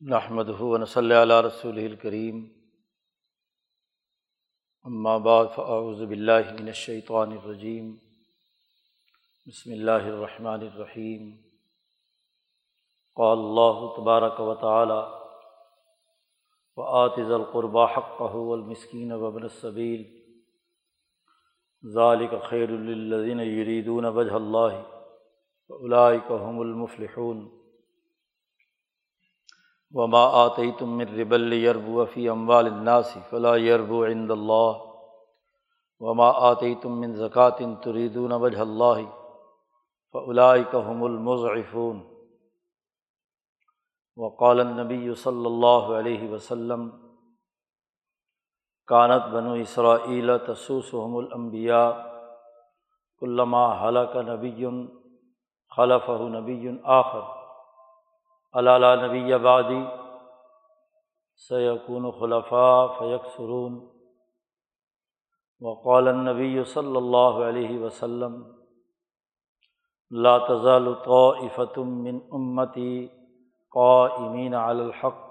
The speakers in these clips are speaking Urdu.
نحمد ہُون صلی اللہ رسول الکریم اما بعد فاعوذ باللہ من الشیطان الرجیم بسم اللہ الرحمن الرحیم قال اللہ تبارک و تعالی و آتذ القربہ حقہ والمسکین وابن السبیل ذالک خیر للذین یریدون وجہ اللہ فاولئک هم المفلحون. وما آتی تم من ربل یربو فی اموال الناس فلا یربو عند اللہ وما آتی تم من زکوٰۃ تریدون وجہ اللہ فلاء هم المضعفون. وقال النبی صلی اللہ علیہ وسلم کانت بنو اسرائیل تسوسهم الانبیاء علامہ حلق نبی خلف نبی آخر. علالہ نبی آبادی سیقون خلفاء فیق سرون وقال النبی صلی اللہ علیہ وسلم، لا تزال طائفة من امتی قائمین علی الحق،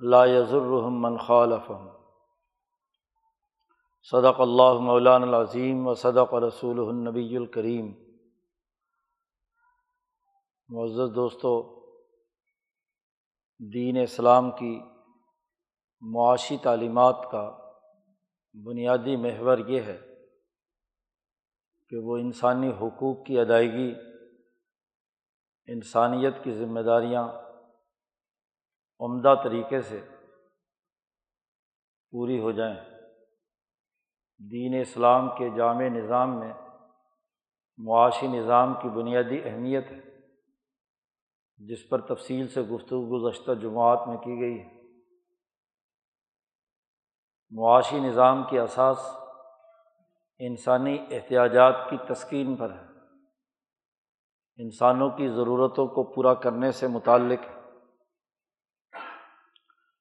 لا يضرهم من خالفهم صدق اللہ مولان العظیم و صدق رسول النبی الکریم. معزز دوستو دین اسلام کی معاشی تعلیمات کا بنیادی محور یہ ہے کہ وہ انسانی حقوق کی ادائیگی، انسانیت کی ذمہ داریاں عمدہ طریقے سے پوری ہو جائیں۔ دین اسلام کے جامع نظام میں معاشی نظام کی بنیادی اہمیت ہے۔ جس پر تفصیل سے گفتگو گزشتہ جماعت میں کی گئی۔ ہے معاشی نظام کی اساس انسانی احتیاجات کی تسکین پر ہے۔ انسانوں کی ضرورتوں کو پورا کرنے سے متعلق ہے۔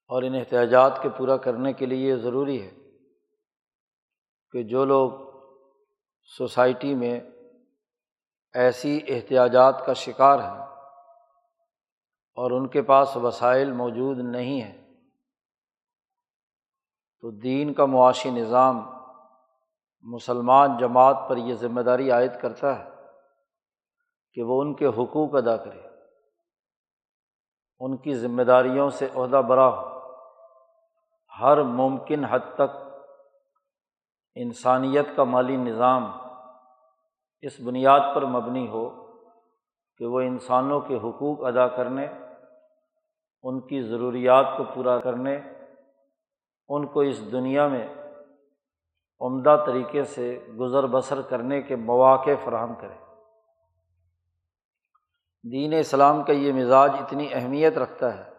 اور ان احتیاجات کے پورا کرنے کے لیے یہ ضروری ہے کہ جو لوگ سوسائٹی میں ایسی احتیاجات کا شکار ہیں اور ان کے پاس وسائل موجود نہیں ہیں۔ تو دین کا معاشی نظام مسلمان جماعت پر یہ ذمہ داری عائد کرتا ہے کہ وہ ان کے حقوق ادا کرے۔ ان کی ذمہ داریوں سے عہدہ برا ہو۔ ہر ممکن حد تک انسانیت کا مالی نظام اس بنیاد پر مبنی ہو کہ وہ انسانوں کے حقوق ادا کرنے ان کی ضروریات کو پورا کرنے، ان کو اس دنیا میں عمدہ طریقے سے گزر بسر کرنے کے مواقع فراہم کرے دین اسلام کا یہ مزاج اتنی اہمیت رکھتا ہے۔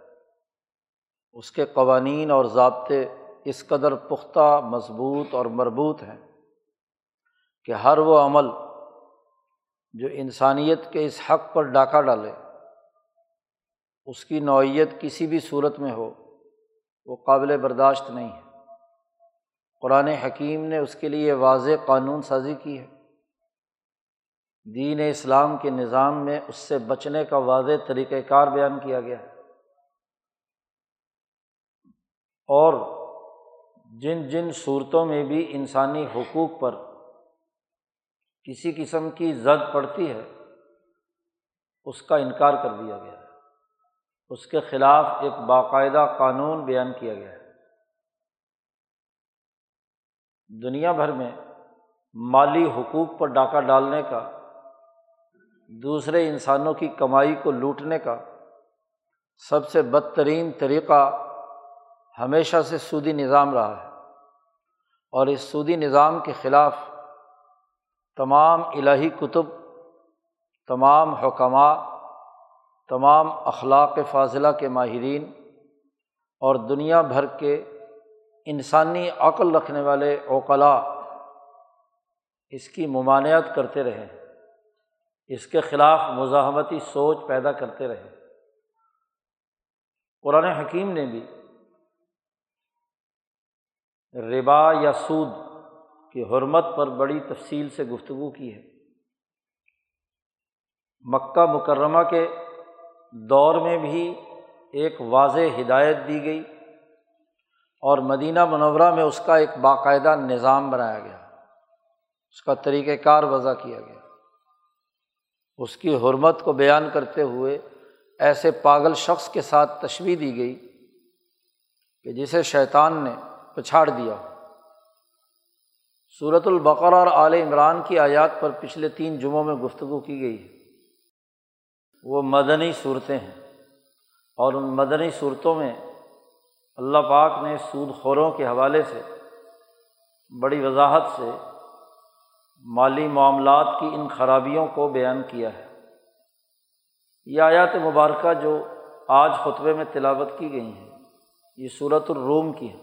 اس کے قوانین اور ضابطے اس قدر پختہ، مضبوط اور مربوط ہیں کہ ہر وہ عمل جو انسانیت کے اس حق پر ڈاکہ ڈالے اس کی نوعیت کسی بھی صورت میں ہو، وہ قابل برداشت نہیں ہے۔ قرآن حکیم نے اس کے لیے واضح قانون سازی کی ہے۔ دین اسلام کے نظام میں اس سے بچنے کا واضح طریقۂ کار بیان کیا گیا۔ ہے اور جن جن صورتوں میں بھی انسانی حقوق پر کسی قسم کی زد پڑتی ہے، اس کا انکار کر دیا گیا۔ ہے اس کے خلاف ایک باقاعدہ قانون بیان کیا گیا ہے۔ دنیا بھر میں مالی حقوق پر ڈاکہ ڈالنے کا، دوسرے انسانوں کی کمائی کو لوٹنے کا سب سے بدترین طریقہ ہمیشہ سے سودی نظام رہا ہے۔ اور اس سودی نظام کے خلاف تمام الہی کتب، تمام حکمہ تمام اخلاق فاضلہ کے ماہرین اور دنیا بھر کے انسانی عقل رکھنے والے اوقلا اس کی ممانعت کرتے رہے، اس کے خلاف مزاحمتی سوچ پیدا کرتے رہے۔ قرآن حکیم نے بھی ربا یا سود کی حرمت پر بڑی تفصیل سے گفتگو کی ہے۔ مکہ مکرمہ کے دور میں بھی ایک واضح ہدایت دی گئی اور مدینہ منورہ میں اس کا ایک باقاعدہ نظام بنایا گیا، اس کا طریقۂ کار وضع کیا گیا۔ اس کی حرمت کو بیان کرتے ہوئے ایسے پاگل شخص کے ساتھ تشویح دی گئی کہ جسے شیطان نے پچھاڑ دیا۔ صورت البقر اور عال عمران کی آیات پر پچھلے تین جمعوں میں گفتگو کی گئی ہے۔ وہ مدنی صورتیں ہیں۔ اور ان مدنی صورتوں میں اللہ پاک نے سود خوروں کے حوالے سے، بڑی وضاحت سے مالی معاملات کی ان خرابیوں کو بیان کیا ہے۔ یہ آیات مبارکہ جو آج خطبے میں تلاوت کی گئی ہیں، یہ صورت الروم کی ہے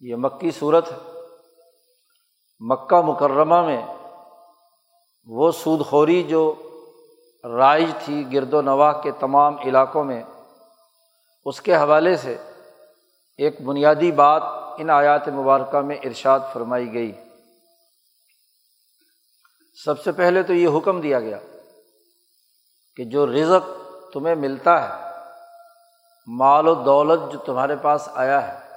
یہ مکی صورت ہے۔ مکہ مکرمہ میں وہ سود خوری جو رائج تھی گرد و نواح کے تمام علاقوں میں۔ اس کے حوالے سے ایک بنیادی بات ان آیات مبارکہ میں ارشاد فرمائی گئی۔ سب سے پہلے تو یہ حکم دیا گیا کہ جو رزق تمہیں ملتا ہے، مال و دولت جو تمہارے پاس آیا ہے،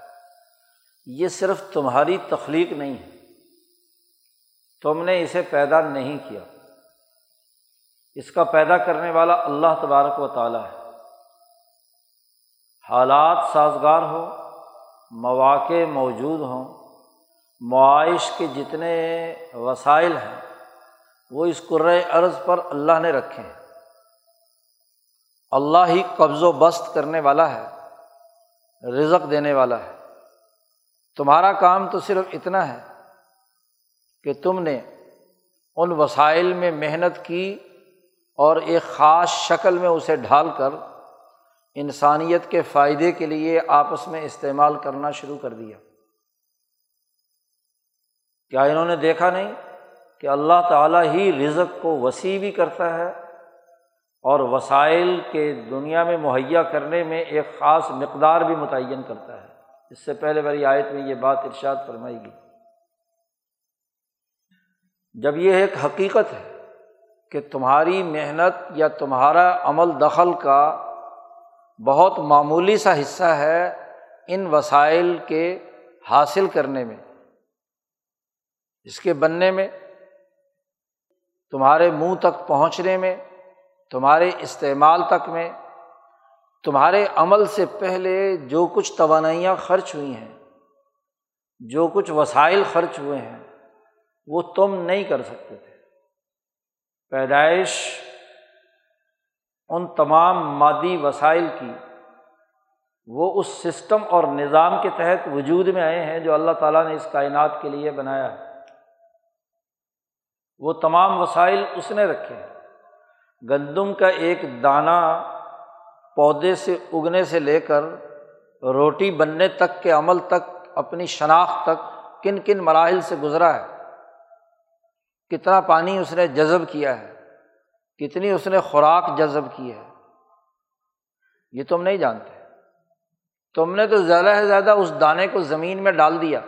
یہ صرف تمہاری تخلیق نہیں ہے۔ تم نے اسے پیدا نہیں کیا۔ اس کا پیدا کرنے والا اللہ تبارک و تعالیٰ ہے۔ حالات سازگار ہو مواقع موجود ہوں معائش کے جتنے وسائل ہیں، وہ اس عرض پر اللہ نے رکھے ہیں۔ اللہ ہی قبض و بست کرنے والا ہے، رزق دینے والا ہے۔ تمہارا کام تو صرف اتنا ہے کہ تم نے ان وسائل میں محنت کی اور ایک خاص شکل میں اسے ڈھال کر انسانیت کے فائدے کے لیے آپس میں استعمال کرنا شروع کر دیا۔ کیا انہوں نے دیکھا نہیں کہ اللہ تعالیٰ ہی رزق کو وسیع بھی کرتا ہے اور وسائل کے دنیا میں مہیا کرنے میں ایک خاص مقدار بھی متعین کرتا ہے؟ اس سے پہلے والی آیت میں یہ بات ارشاد فرمائی گئی۔ جب یہ ایک حقیقت ہے کہ تمہاری محنت یا تمہارا عمل دخل کا بہت معمولی سا حصہ ہے ان وسائل کے حاصل کرنے میں، اس کے بننے میں، تمہارے منہ تک پہنچنے میں، تمہارے استعمال تک میں، تمہارے عمل سے پہلے جو کچھ توانائیاں خرچ ہوئی ہیں، جو کچھ وسائل خرچ ہوئے ہیں، وہ تم نہیں کر سکتے تھے۔ پیدائش ان تمام مادی وسائل کی، وہ اس سسٹم اور نظام کے تحت وجود میں آئے ہیں جو اللہ تعالیٰ نے اس کائنات کے لیے بنایا ہے۔ وہ تمام وسائل اس نے رکھے ہیں۔ گندم کا ایک دانہ پودے سے اگنے سے لے کر روٹی بننے تک کے عمل تک، اپنی شناخت تک، کن کن مراحل سے گزرا ہے۔ کتنا پانی اس نے جذب کیا ہے، کتنی اس نے خوراک جذب کی ہے۔ یہ تم نہیں جانتے۔ تم نے تو زیادہ سے زیادہ اس دانے کو زمین میں ڈال دیا۔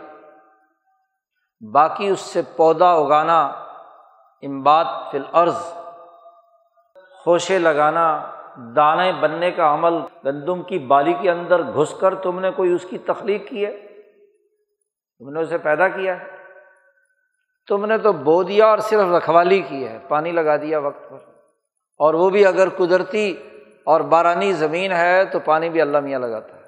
باقی اس سے پودا اگانا، امباد فی الارض خوشے لگانا، دانے بننے کا عمل گندم کی بالی کے اندر گھس کر تم نے کوئی اس کی تخلیق کی ہے؟ تم نے اسے پیدا کیا ہے؟ تم نے تو بو دیا اور صرف رکھوالی کی ہے، پانی لگا دیا وقت پر۔ اور وہ بھی اگر قدرتی اور بارانی زمین ہے تو پانی بھی اللہ میاں لگاتا ہے۔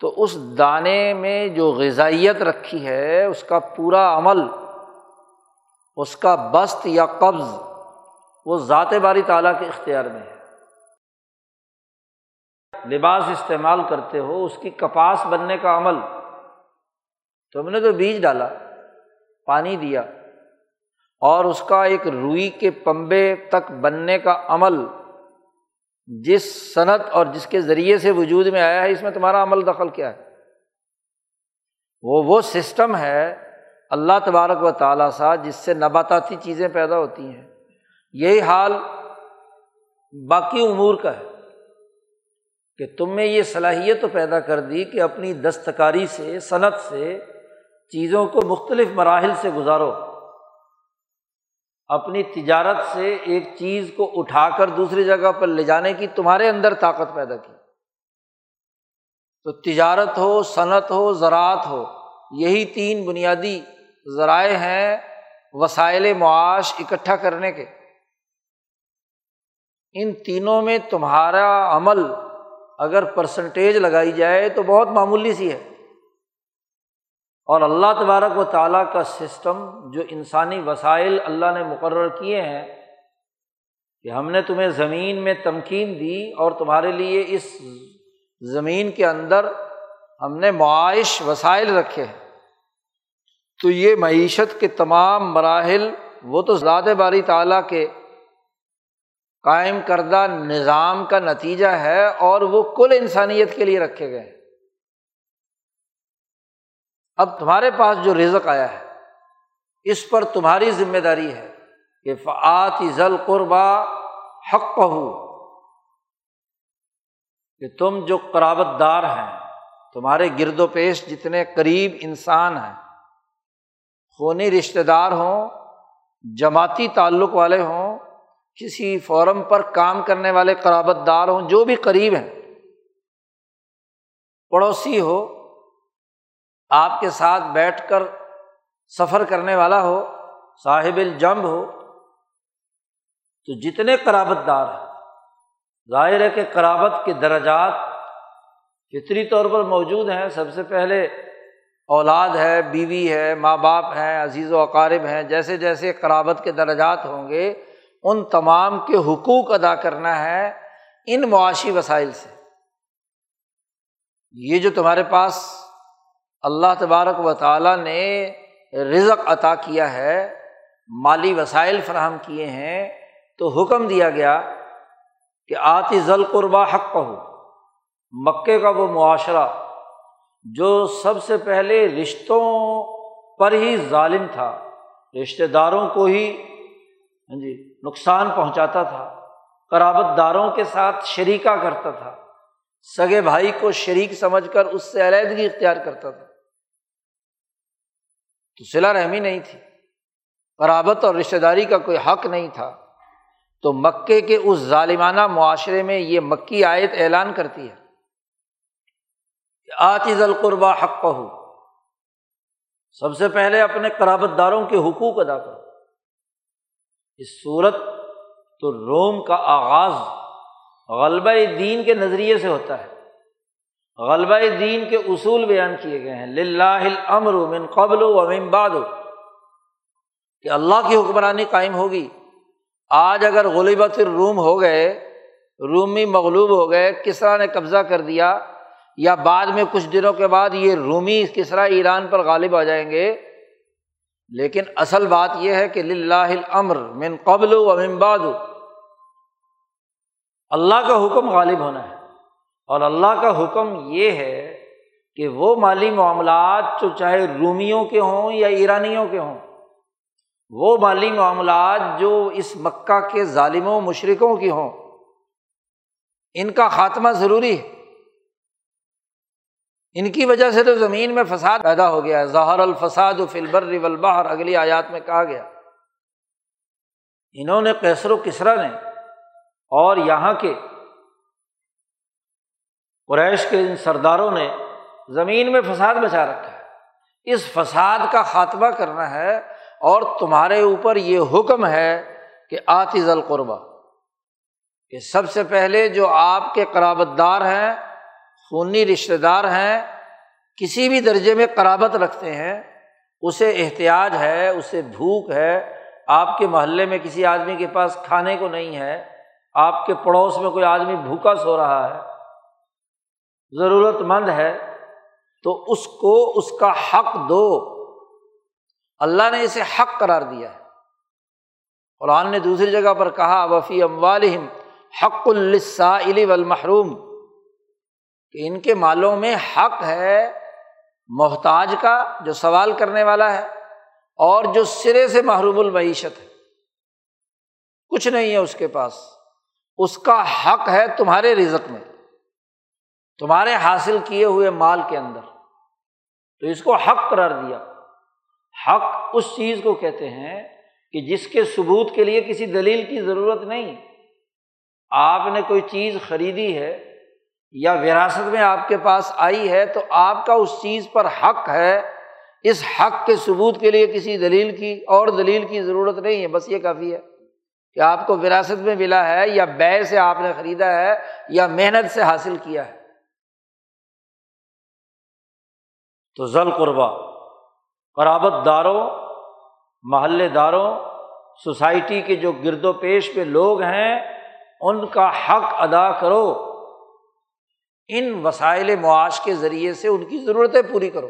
تو اس دانے میں جو غذائیت رکھی ہے، اس کا پورا عمل، اس کا بست یا قبض، وہ ذات باری تعالیٰ کے اختیار میں ہے۔ لباس استعمال کرتے ہو، اس کی کپاس بننے کا عمل۔ تم نے تو بیج ڈالا۔ پانی دیا اور اس کا ایک روئی کے پمبے تک بننے کا عمل جس صنعت اور جس کے ذریعے سے وجود میں آیا ہے، اس میں تمہارا عمل دخل کیا ہے۔ وہ وہ سسٹم ہے اللہ تبارک و تعالیٰ سا جس سے نباتاتی چیزیں پیدا ہوتی ہیں۔ یہی حال باقی امور کا ہے کہ تم میں یہ صلاحیت تو پیدا کر دی کہ اپنی دستکاری سے، صنعت سے چیزوں کو مختلف مراحل سے گزارو۔ اپنی تجارت سے ایک چیز کو اٹھا کر دوسری جگہ پر لے جانے کی تمہارے اندر طاقت پیدا کی۔ تو تجارت ہو، صنعت ہو، زراعت ہو، یہی تین بنیادی ذرائع ہیں وسائل معاش اکٹھا کرنے کے۔ ان تینوں میں تمہارا عمل اگر پرسنٹیج لگائی جائے تو بہت معمولی سی ہے۔ اور اللہ تبارک و تعالیٰ کا سسٹم جو انسانی وسائل اللہ نے مقرر کیے ہیں کہ ہم نے تمہیں زمین میں تمکین دی اور تمہارے لیے اس زمین کے اندر ہم نے معاش وسائل رکھے ہیں۔ تو یہ معیشت کے تمام مراحل وہ تو ذات باری تعالیٰ کے قائم کردہ نظام کا نتیجہ ہے اور وہ کل انسانیت کے لیے رکھے گئے ہیں۔ اب تمہارے پاس جو رزق آیا ہے، اس پر تمہاری ذمہ داری ہے کہ فعت ذل قربا حق ہو کہ تم جو قرابت دار ہیں، تمہارے گرد و پیش جتنے قریب انسان ہیں، خونی رشتے دار ہوں، جماعتی تعلق والے ہوں، کسی فورم پر کام کرنے والے قرابت دار ہوں، جو بھی قریب ہیں، پڑوسی ہو آپ کے ساتھ بیٹھ کر سفر کرنے والا ہو، صاحب الجمب ہو، تو جتنے قرابت دار ہیں، ظاہر ہے کہ قرابت کے درجات فطری طور پر موجود ہیں۔ سب سے پہلے اولاد ہے، بیوی ہے، ماں باپ ہیں، عزیز و اقارب ہیں، جیسے جیسے قرابت کے درجات ہوں گے، ان تمام کے حقوق ادا کرنا ہے ان معاشی وسائل سے۔ یہ جو تمہارے پاس اللہ تبارک و تعالیٰ نے رزق عطا کیا ہے، مالی وسائل فراہم کیے ہیں، تو حکم دیا گیا کہ آتی ذل قربا حق ہو مکے کا وہ معاشرہ جو سب سے پہلے رشتوں پر ہی ظالم تھا رشتے داروں کو ہی ہاں جی نقصان پہنچاتا تھا، قرابت داروں کے ساتھ شریکہ کرتا تھا، سگے بھائی کو شریک سمجھ کر اس سے علیحدگی اختیار کرتا تھا۔ تو سلا رحمی نہیں تھی۔ قرابت اور رشتے داری کا کوئی حق نہیں تھا۔ تو مکے کے اس ظالمانہ معاشرے میں یہ مکی آیت اعلان کرتی ہے کہ آتیز القربہ حق ہو سب سے پہلے اپنے قرابت داروں کے حقوق ادا کرو۔ اس صورت تو روم کا آغاز غلبہ دین کے نظریے سے ہوتا ہے۔ غلبہ دین کے اصول بیان کیے گئے ہیں۔ لاہ من قبل و امین باد کہ اللہ کی حکمرانی قائم ہوگی۔ آج اگر غلیبت روم ہو گئے، رومی مغلوب ہو گئے کسرا نے قبضہ کر دیا؟ یا بعد میں کچھ دنوں کے بعد یہ رومی کسرا ایران پر غالب آ جائیں گے؟ لیکن اصل بات یہ ہے کہ لاہ امر من قبل و امباد اللہ کا حکم غالب ہونا ہے۔ اور اللہ کا حکم یہ ہے کہ وہ مالی معاملات جو چاہے رومیوں کے ہوں یا ایرانیوں کے ہوں، وہ مالی معاملات جو اس مکہ کے ظالم و مشرقوں کی ہوں، ان کا خاتمہ ضروری ہے۔ ان کی وجہ سے تو زمین میں فساد پیدا ہو گیا ہے۔ ظہر الفساد و فلبر والبحر، اگلی آیات میں کہا گیا۔ انہوں نے کیسر و کسرا نے اور یہاں کے قریش کے ان سرداروں نے زمین میں فساد بچا رکھا ہے۔ اس فساد کا خاتمہ کرنا ہے اور تمہارے اوپر یہ حکم ہے کہ آتیز القربہ۔ کہ سب سے پہلے جو آپ کے قرابت دار ہیں خونی رشتے دار ہیں، کسی بھی درجے میں قرابت رکھتے ہیں، اسے احتیاط ہے، اسے بھوک ہے۔ آپ کے محلے میں کسی آدمی کے پاس کھانے کو نہیں ہے۔ آپ کے پڑوس میں کوئی آدمی بھوکا سو رہا ہے۔ ضرورت مند ہے، تو اس کو اس کا حق دو۔ اللہ نے اسے حق قرار دیا ہے۔ قرآن نے دوسری جگہ پر کہا وفی اموالہم حق السا علی والمحروم۔ کہ ان کے مالوں میں حق ہے محتاج کا، جو سوال کرنے والا ہے، اور جو سرے سے محروم المعیشت ہے۔ کچھ نہیں ہے اس کے پاس۔ اس کا حق ہے تمہارے رزق میں۔ تمہارے حاصل کیے ہوئے مال کے اندر۔ تو اس کو حق قرار دیا۔ حق اس چیز کو کہتے ہیں کہ جس کے ثبوت کے لیے کسی دلیل کی ضرورت نہیں۔ آپ نے کوئی چیز خریدی ہے یا وراثت میں آپ کے پاس آئی ہے تو آپ کا اس چیز پر حق ہے۔ اس حق کے ثبوت کے لیے کسی دلیل کی اور دلیل کی ضرورت نہیں ہے، بس یہ کافی ہے کہ آپ کو وراثت میں ملا ہے یا بے سے آپ نے خریدا ہے یا محنت سے حاصل کیا ہے۔ تو ضل قربا، قرابت داروں، محلے داروں، سوسائٹی کے جو گرد و پیش پہ لوگ ہیں، ان کا حق ادا کرو۔ ان وسائل معاش کے ذریعے سے ان کی ضرورتیں پوری کرو۔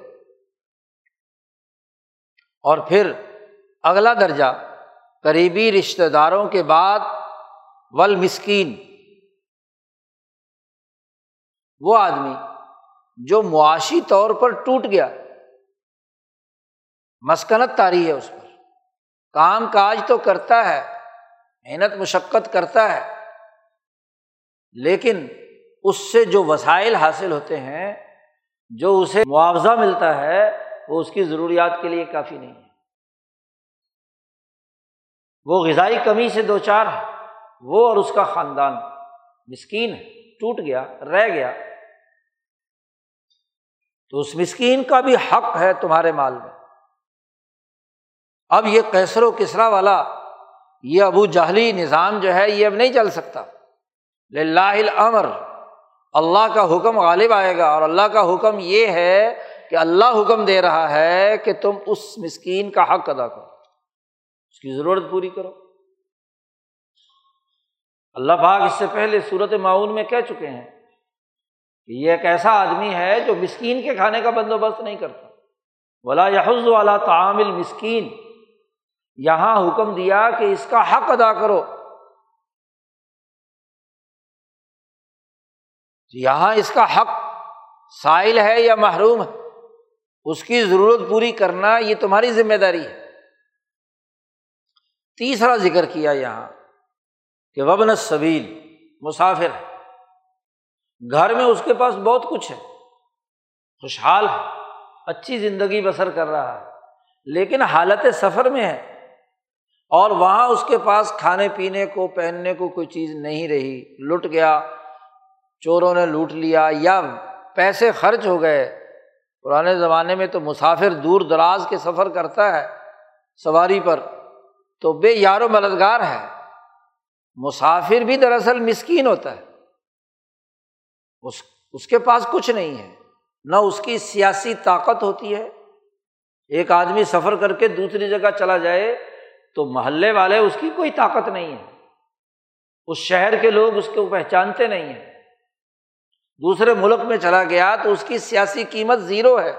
اور پھر اگلا درجہ، قریبی رشتہ داروں کے بعد ول مسکین وہ آدمی جو معاشی طور پر ٹوٹ گیا۔ مسکنت تاری ہے اس پر۔ کام کاج تو کرتا ہے، محنت مشقت کرتا ہے، لیکن اس سے جو وسائل حاصل ہوتے ہیں، جو اسے معاوضہ ملتا ہے، وہ اس کی ضروریات کے لیے کافی نہیں ہے۔ وہ غذائی کمی سے دو چار ہے۔ وہ اور اس کا خاندان۔ مسکین ہے، ٹوٹ گیا، رہ گیا۔ تو اس مسکین کا بھی حق ہے تمہارے مال میں۔ اب یہ کیسر و کسرا والا، یہ ابو جہلی نظام جو ہے، یہ اب نہیں چل سکتا۔ الامر، اللہ کا حکم غالب آئے گا اور اللہ کا حکم یہ ہے کہ اللہ حکم دے رہا ہے کہ تم اس مسکین کا حق ادا کرو۔ اس کی ضرورت پوری کرو۔ اللہ پاک اس سے پہلے صورت معاون میں کہہ چکے ہیں کہ یہ ایک ایسا آدمی ہے جو مسکین کے کھانے کا بندوبست نہیں کرتا۔ ولا یحز والا تعامل مسکین یہاں حکم دیا کہ اس کا حق ادا کرو۔ جی یہاں اس کا حق سائل ہے یا محروم ہے؟ اس کی ضرورت پوری کرنا یہ تمہاری ذمہ داری ہے۔ تیسرا ذکر کیا یہاں کہ وبن صبیل مسافر ہے۔ گھر میں اس کے پاس بہت کچھ ہے۔ خوشحال ہے۔ اچھی زندگی بسر کر رہا ہے۔ لیکن حالت سفر میں ہے۔ اور وہاں اس کے پاس کھانے پینے کو، پہننے کو کوئی چیز نہیں رہی۔ لٹ گیا۔ چوروں نے لوٹ لیا یا پیسے خرچ ہو گئے۔ پرانے زمانے میں تو مسافر دور دراز کے سفر کرتا ہے سواری پر۔ تو بے یار و مددگار ہے۔ مسافر بھی دراصل مسکین ہوتا ہے۔ اس اس کے پاس کچھ نہیں ہے۔ نہ اس کی سیاسی طاقت ہوتی ہے۔ ایک آدمی سفر کر کے دوسری جگہ چلا جائے تو محلے والے اس کی کوئی طاقت نہیں ہے۔ اس شہر کے لوگ اس کو پہچانتے نہیں ہیں۔ دوسرے ملک میں چلا گیا تو اس کی سیاسی قیمت زیرو ہے۔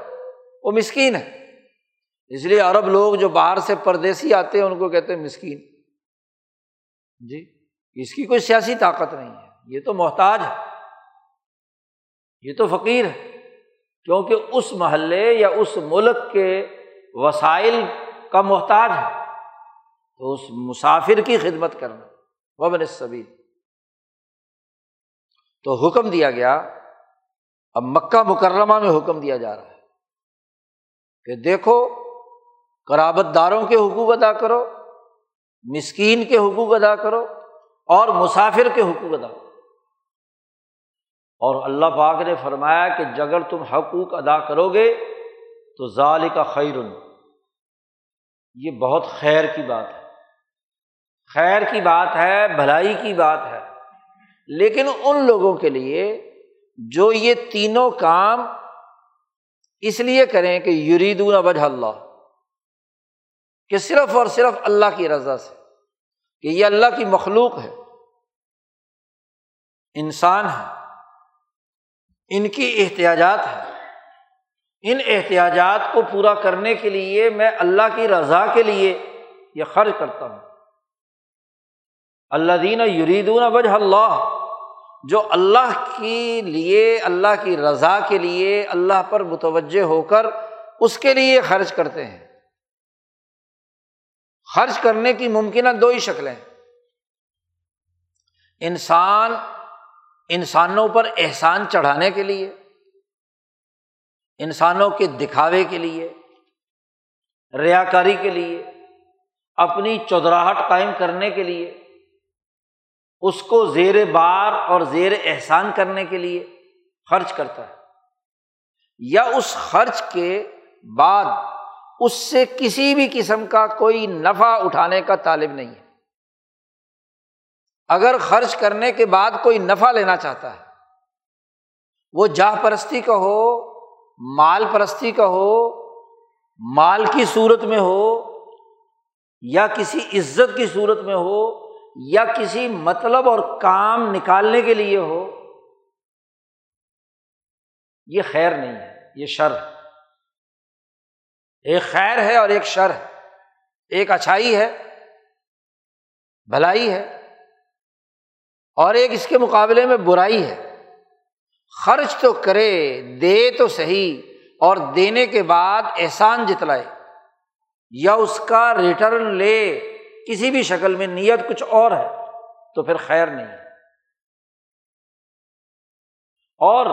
وہ مسکین ہے۔ اس لیے عرب لوگ جو باہر سے پردیسی آتے ہیں ان کو کہتے ہیں مسکین۔ جی اس کی کوئی سیاسی طاقت نہیں ہے۔ یہ تو محتاج ہے۔ یہ تو فقیر ہے، کیونکہ اس محلے یا اس ملک کے وسائل کا محتاج ہے۔ تو اس مسافر کی خدمت کرنا وبن صبی تو حکم دیا گیا، اب مکہ مکرمہ میں حکم دیا جا رہا ہے کہ دیکھو، قرابت داروں کے حقوق ادا کرو، مسکین کے حقوق ادا کرو اور مسافر کے حقوق ادا کرو۔ اور اللہ پاک نے فرمایا کہ جگر تم حقوق ادا کرو گے تو ظال کا خیر یہ بہت خیر کی بات ہے۔ خیر کی بات ہے، بھلائی کی بات ہے۔ لیکن ان لوگوں کے لیے جو یہ تینوں کام اس لیے کریں کہ یریدون وجہ اللہ، کہ صرف اور صرف اللہ کی رضا سے، کہ یہ اللہ کی مخلوق ہے۔ انسان ہے۔ ان کی احتیاجات ہے ان احتیاجات کو پورا کرنے کے لیے میں اللہ کی رضا کے لیے یہ خرچ کرتا ہوں۔ اللہ دین یریدون وجہ اللہ، جو اللہ کے لیے، اللہ کی رضا کے لیے اللہ پر متوجہ ہو کر اس کے لیے خرچ کرتے ہیں۔ خرچ کرنے کی ممکنہ دو ہی شکلیں۔ انسان انسانوں پر احسان چڑھانے کے لیے، انسانوں کے دکھاوے کے لیے ریا کاری کے لیے، اپنی چودراہٹ قائم کرنے کے لیے، اس کو زیر بار اور زیر احسان کرنے کے لیے خرچ کرتا ہے۔ یا اس خرچ کے بعد اس سے کسی بھی قسم کا کوئی نفع اٹھانے کا طالب نہیں ہے۔ اگر خرچ کرنے کے بعد کوئی نفع لینا چاہتا ہے، وہ جاہ پرستی کا ہو، مال پرستی کا ہو، مال کی صورت میں ہو، یا کسی عزت کی صورت میں ہو، یا کسی مطلب اور کام نکالنے کے لیے ہو، یہ خیر نہیں ہے، یہ شر ایک خیر ہے اور ایک شر ہے۔ ایک اچھائی ہے، بھلائی ہے۔ اور ایک اس کے مقابلے میں برائی ہے۔ خرچ تو کرے، دے تو صحیح، اور دینے کے بعد احسان جتلائے۔ یا اس کا ریٹرن لے، کسی بھی شکل میں نیت کچھ اور ہے، تو پھر خیر نہیں اور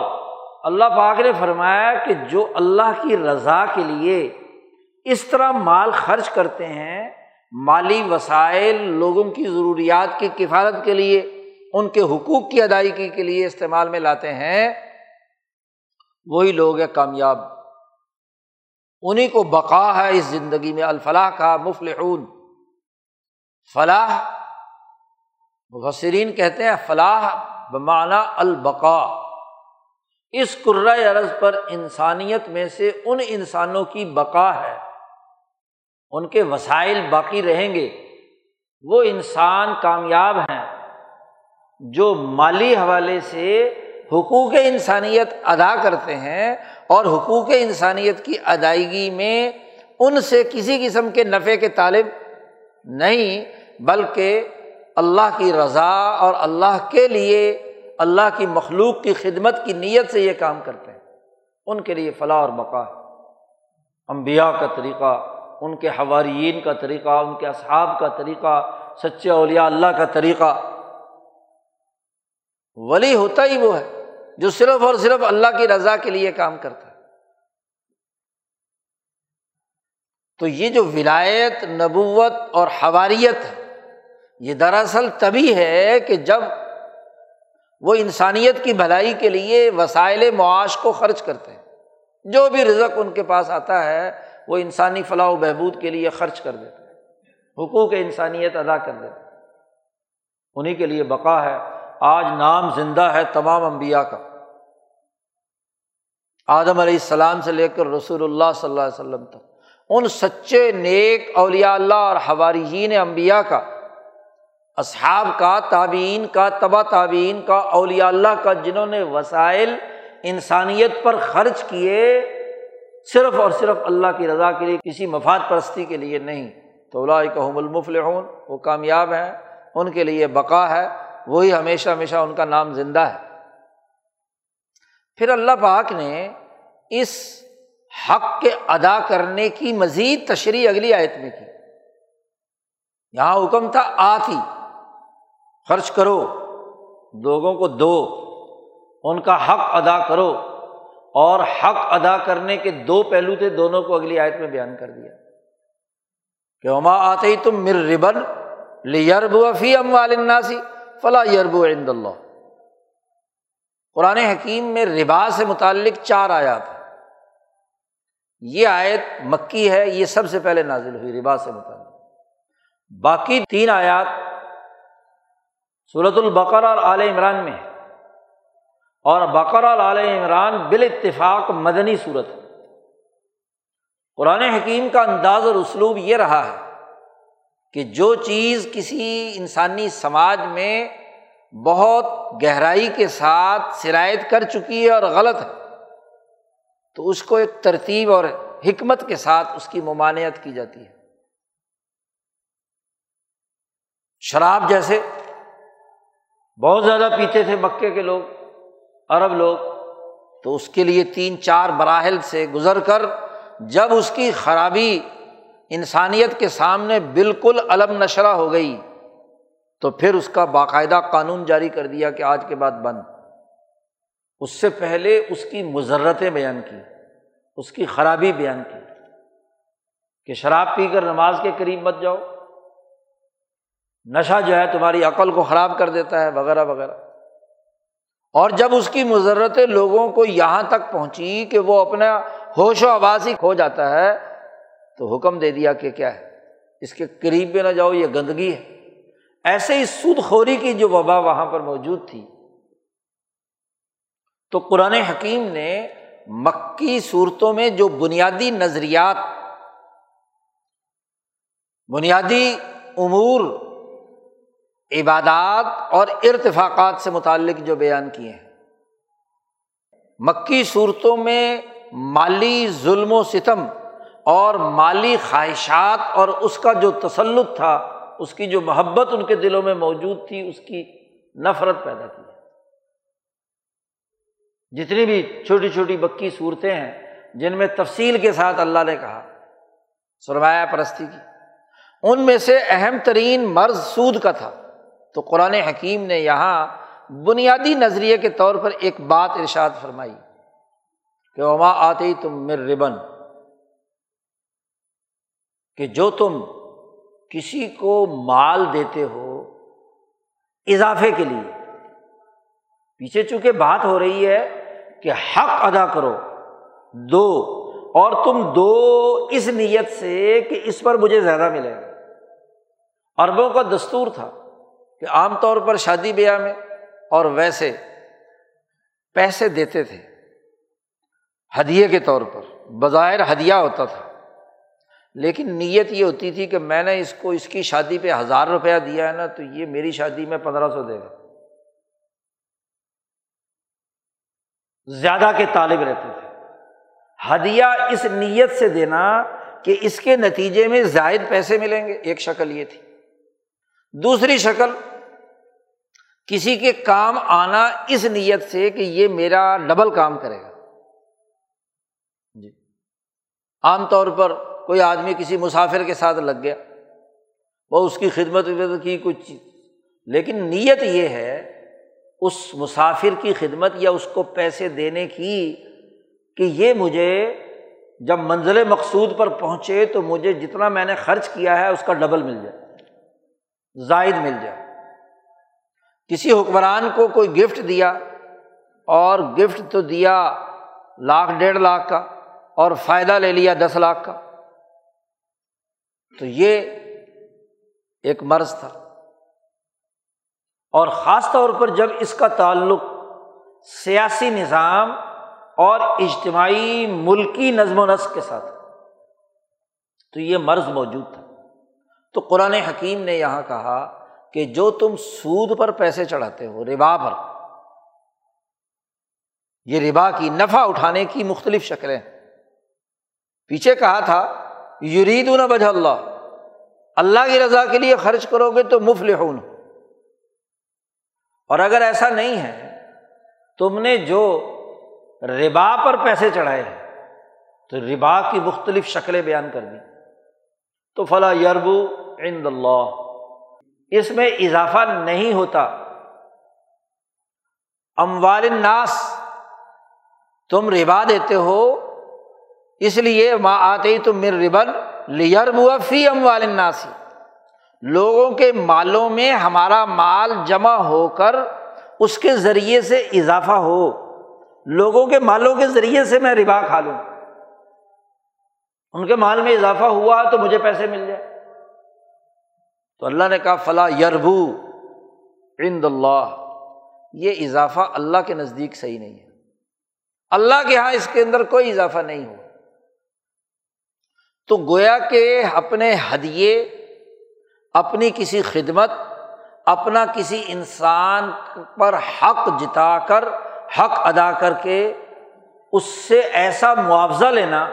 اللہ پاک نے فرمایا کہ جو اللہ کی رضا کے لیے اس طرح مال خرچ کرتے ہیں، مالی وسائل، لوگوں کی ضروریات کی کفالت کے لیے ان کے حقوق کی ادائیگی کے لیے استعمال میں لاتے ہیں، وہی لوگ ہیں کامیاب۔ انہیں کو بقا ہے اس زندگی میں، الفلاح کا مفلحون۔ فلاح مبصرین کہتے ہیں فلاح بمانہ البقا اس عرض پر انسانیت میں سے ان انسانوں کی بقا ہے۔ ان کے وسائل باقی رہیں گے۔ وہ انسان کامیاب ہیں۔ جو مالی حوالے سے حقوق انسانیت ادا کرتے ہیں اور حقوق انسانیت کی ادائیگی میں ان سے کسی قسم کے نفع کے طالب نہیں، بلکہ اللہ کی رضا اور اللہ کے لیے اللہ کی مخلوق کی خدمت کی نیت سے یہ کام کرتے ہیں۔ ان کے لیے فلاح اور بقا ہے۔ امبیا کا طریقہ، ان کے حوارین کا طریقہ، ان کے اصحاب کا طریقہ، سچے اولیاء اللہ کا طریقہ۔ ولی ہوتا ہی وہ ہے، جو صرف اور صرف اللہ کی رضا کے لیے کام کرتا ہے۔ تو یہ جو ولایت، نبوت اور حواریت ہے، یہ دراصل تبھی ہے کہ جب وہ انسانیت کی بھلائی کے لیے وسائل معاش کو خرچ کرتے ہیں۔ جو بھی رزق ان کے پاس آتا ہے، وہ انسانی فلاح و بہبود کے لیے خرچ کر دیتے ہیں۔ حقوق انسانیت ادا کر دیتے انہیں کے لیے بقا ہے۔ آج نام زندہ ہے تمام انبیاء کا۔ آدم علیہ السلام سے لے کر رسول اللہ صلی اللہ علیہ وسلم تک۔ ان سچے نیک اولیاء اللہ اور حوارین امبیا کا۔ اصحاب کا تعبین کا، تبا تعبین کا، اولیاء اللہ کا، جنہوں نے وسائل انسانیت پر خرچ کیے صرف اور صرف اللہ کی رضا کے لیے، کسی مفاد پرستی کے لیے نہیں۔ تو اللہ کہ المفل وہ کامیاب ہیں، ان کے لیے بقا ہے۔ وہی ہمیشہ ہمیشہ ان کا نام زندہ ہے۔ پھر اللہ پاک نے اس حق کے ادا کرنے کی مزید تشریح اگلی آیت میں کی۔ یہاں حکم تھا آتی، خرچ کرو، لوگوں کو دو، ان کا حق ادا کرو۔ اور حق ادا کرنے کے دو پہلو تھے، دونوں کو اگلی آیت میں بیان کر دیا۔ کہ وما آتے ہی تم مر ربن یرب فی ام والناسی فلاں یرب عند اللہ۔ قرآن حکیم میں ربا سے متعلق چار آیات ہیں۔ یہ آیت مکی ہے، یہ سب سے پہلے نازل ہوئی، ربا سے متعلق۔ باقی تین آیات صورت البقر اور عال عمران میں ہے اور بقر اور عال عمران بال اتفاق مدنی صورت ہے۔ قرآن حکیم کا انداز اور اسلوب یہ رہا ہے کہ جو چیز کسی انسانی سماج میں بہت گہرائی کے ساتھ شرائط کر چکی ہے اور غلط ہے، تو اس کو ایک ترتیب اور حکمت کے ساتھ اس کی ممانعت کی جاتی ہے۔ شراب جیسے بہت زیادہ پیتے تھے مکے کے لوگ، عرب لوگ، تو اس کے لیے تین چار براہل سے گزر کر جب اس کی خرابی انسانیت کے سامنے بالکل علم نشرہ ہو گئی تو پھر اس کا باقاعدہ قانون جاری کر دیا کہ آج کے بعد بند۔ اس سے پہلے اس کی مذرتیں بیان کی، اس کی خرابی بیان کی کہ شراب پی کر نماز کے قریب مت جاؤ۔ نشہ جو ہے تمہاری عقل کو خراب کر دیتا ہے، وغیرہ وغیرہ۔ اور جب اس کی مضرتیں لوگوں کو یہاں تک پہنچی کہ وہ اپنا ہوش و آواز ہی کھو جاتا ہے تو حکم دے دیا کہ کیا ہے؟ اس کے قریب پہ نہ جاؤ، یہ گندگی ہے۔ ایسے ہی سود خوری کی جو وبا وہاں پر موجود تھی۔ تو قرآن حکیم نے مکی صورتوں میں جو بنیادی نظریات، بنیادی امور، عبادات اور ارتفاقات سے متعلق جو بیان کیے ہیں، مکی صورتوں میں مالی ظلم و ستم اور مالی خواہشات اور اس کا جو تسلط تھا، اس کی جو محبت ان کے دلوں میں موجود تھی، اس کی نفرت پیدا کی۔ جتنی بھی چھوٹی چھوٹی بکی صورتیں ہیں، جن میں تفصیل کے ساتھ اللہ نے کہا، سرمایہ پرستی کی، ان میں سے اہم ترین مرض سود کا تھا۔ تو قرآن حکیم نے یہاں بنیادی نظریے کے طور پر ایک بات ارشاد فرمائی کہ وما آتی تم مر ربن کہ جو تم کسی کو مال دیتے ہو اضافے کے لیے، پیچھے چونکہ بات ہو رہی ہے کہ حق ادا کرو، دو، اور تم دو اس نیت سے کہ اس پر مجھے زیادہ ملے۔ گا اربوں کا دستور تھا کہ عام طور پر شادی بیاہ میں اور ویسے پیسے دیتے تھے۔ ہدیے کے طور پر، بظاہر ہدیہ ہوتا تھا۔ لیکن نیت یہ ہوتی تھی کہ میں نے اس کو، اس کی شادی پہ ہزار روپیہ دیا ہے نا، تو یہ میری شادی میں پندرہ سو دے گا۔ زیادہ کے طالب رہتے تھے۔ ہدیہ اس نیت سے دینا کہ اس کے نتیجے میں زائد پیسے ملیں گے۔ ایک شکل یہ تھی۔ دوسری شکل، کسی کے کام آنا اس نیت سے کہ یہ میرا ڈبل کام کرے گا۔ جی۔ عام طور پر کوئی آدمی کسی مسافر کے ساتھ لگ گیا، وہ اس کی خدمت کی کچھ چیز۔ لیکن نیت یہ ہے، اس مسافر کی خدمت یا اس کو پیسے دینے کی، کہ یہ مجھے جب منزل مقصود پر پہنچے تو مجھے جتنا میں نے خرچ کیا ہے، اس کا ڈبل مل جائے، زائد مل جائے۔ کسی حکمران کو کوئی گفٹ دیا اور گفٹ تو دیا لاکھ، ڈیڑھ لاکھ کا، اور فائدہ لے لیا دس لاکھ کا۔ تو یہ ایک مرض تھا۔ اور خاص طور پر جب اس کا تعلق سیاسی نظام اور اجتماعی ملکی نظم و نسق کے ساتھ تو یہ مرض موجود تھا۔ تو قرآن حکیم نے یہاں کہا کہ جو تم سود پر پیسے چڑھاتے ہو، ربا پر، یہ ربا کی نفع اٹھانے کی مختلف شکلیں۔ پیچھے کہا تھا یرید نہ بج اللہ۔ اللہ کی رضا کے لیے خرچ کرو گے تو مفل ہوں اور اگر ایسا نہیں ہے، تم نے جو ربا پر پیسے چڑھائے ہیں، تو ربا کی مختلف شکلیں بیان کر دی تو فلاں یربو عند اللہ۔ اس میں اضافہ نہیں ہوتا۔ اموال الناس، تم ربا دیتے ہو اس لیے ماں آتے ہی تم مر ربن لیرب فی اموال الناسی لوگوں کے مالوں میں ہمارا مال جمع ہو کر اس کے ذریعے سے اضافہ ہو۔ لوگوں کے مالوں کے ذریعے سے میں ربا کھا لوں۔ ان کے مال میں اضافہ ہوا تو مجھے پیسے مل جائے تو اللہ نے کہا فلاں یربو عند اللہ۔ یہ اضافہ اللہ کے نزدیک صحیح نہیں ہے۔ اللہ کے یہاں اس کے اندر کوئی اضافہ نہیں ہو تو گویا کہ اپنے ہدیے، اپنی کسی خدمت، اپنا کسی انسان پر حق جتا کر، حق ادا کر کے اس سے ایسا معاوضہ لینا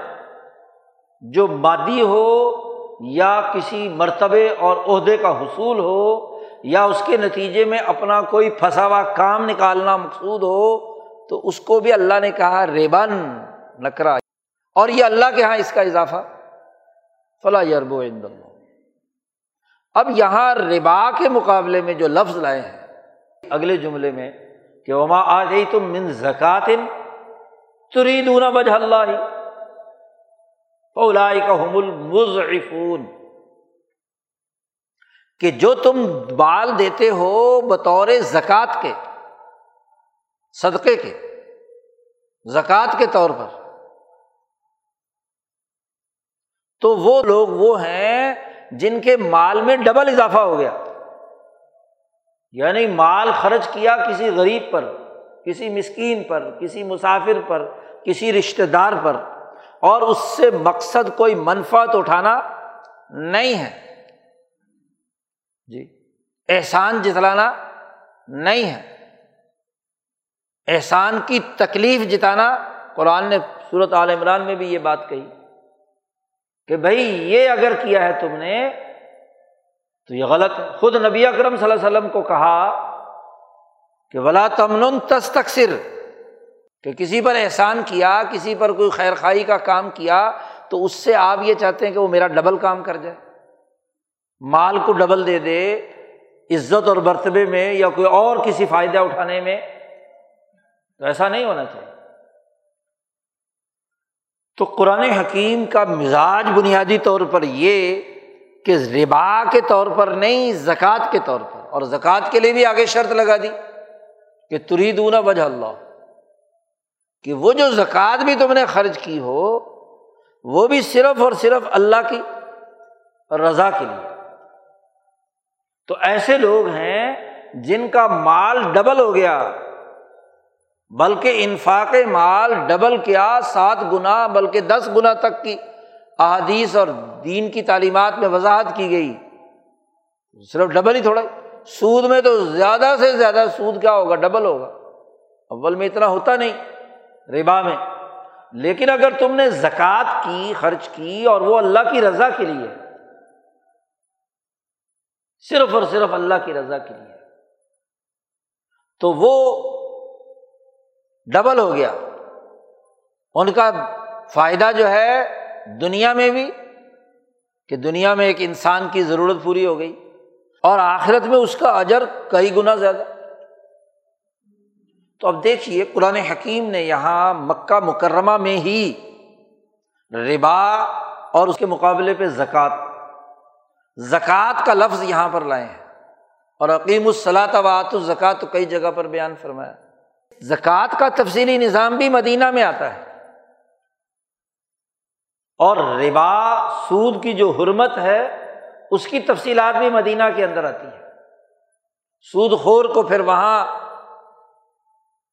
جو مادی ہو یا کسی مرتبے اور عہدے کا حصول ہو یا اس کے نتیجے میں اپنا کوئی پھنسا ہوا کام نکالنا مقصود ہو، تو اس کو بھی اللہ نے کہا ریبن، نکرا۔ اور یہ اللہ کے یہاں اس کا اضافہ۔ فلاں یرب و اللہ۔ اب یہاں ربا کے مقابلے میں جو لفظ لائے ہیں، اگلے جملے میں کہ وما آ گئی تم من زکات تری دونا بج اللہ کا حمل مضعفون کہ جو تم بال دیتے ہو بطور زکوٰۃ کے، صدقے کے زکوٰۃ کے طور پر۔ تو وہ لوگ وہ ہیں جن کے مال میں ڈبل اضافہ ہو گیا۔ یعنی مال خرچ کیا کسی غریب پر، کسی مسکین پر، کسی مسافر پر، کسی رشتے دار پر، اور اس سے مقصد کوئی منفعت اٹھانا نہیں ہے۔ جی احسان جتلانا نہیں ہے۔ احسان کی تکلیف جتانا، قرآن نے صورت عال عمران میں بھی یہ بات کہی۔ کہ بھائی یہ اگر کیا ہے تم نے، تو یہ غلط ہے۔ خود نبی اکرم صلی اللہ علیہ وسلم کو کہا کہ ولا تمن تس تقسر کہ کسی پر احسان کیا، کسی پر کوئی خیر خائی کا کام کیا، تو اس سے آپ یہ چاہتے ہیں کہ وہ میرا ڈبل کام کر جائے۔ مال کو ڈبل دے دے عزت اور برتبے میں یا کوئی اور کسی فائدہ اٹھانے میں۔ تو ایسا نہیں ہونا چاہیے۔ تو قرآن حکیم کا مزاج بنیادی طور پر یہ کہ ربا کے طور پر نہیں، زکوٰۃ کے طور پر۔ اور زکوٰۃ کے لیے بھی آگے شرط لگا دی کہ تری دونا وجہ اللہ، کہ وہ جو زکوٰۃ بھی تم نے خرچ کی ہو، وہ بھی صرف اور صرف اللہ کی رضا کے لیے۔ تو ایسے لوگ ہیں جن کا مال ڈبل ہو گیا۔ بلکہ انفاق مال ڈبل کیا سات گنا بلکہ دس گنا تک کی احادیث اور دین کی تعلیمات میں وضاحت کی گئی۔ صرف ڈبل ہی تھوڑا سود میں تو زیادہ سے زیادہ سود کیا ہوگا؟ ڈبل ہوگا۔ اول میں اتنا ہوتا نہیں ربا میں۔ لیکن اگر تم نے زکوٰۃ کی، خرچ کی اور وہ اللہ کی رضا کے لیے، صرف اور صرف اللہ کی رضا کے لیے، تو وہ ڈبل ہو گیا۔ ان کا فائدہ جو ہے دنیا میں بھی کہ دنیا میں ایک انسان کی ضرورت پوری ہو گئی اور آخرت میں اس کا اجر کئی گنا زیادہ۔ تو اب دیکھیے قرآن حکیم نے یہاں مکہ مکرمہ میں ہی ربا اور اس کے مقابلے پہ زکوٰۃ زکوٰۃ کا لفظ یہاں پر لائے ہیں۔ اور عقیم الصلاۃ وات الزکوٰۃ تو کئی جگہ پر بیان فرمایا۔ زکوٰۃ کا تفصیلی نظام بھی مدینہ میں آتا ہے۔ اور ربا سود کی جو حرمت ہے، اس کی تفصیلات بھی مدینہ کے اندر آتی ہے سود خور کو پھر وہاں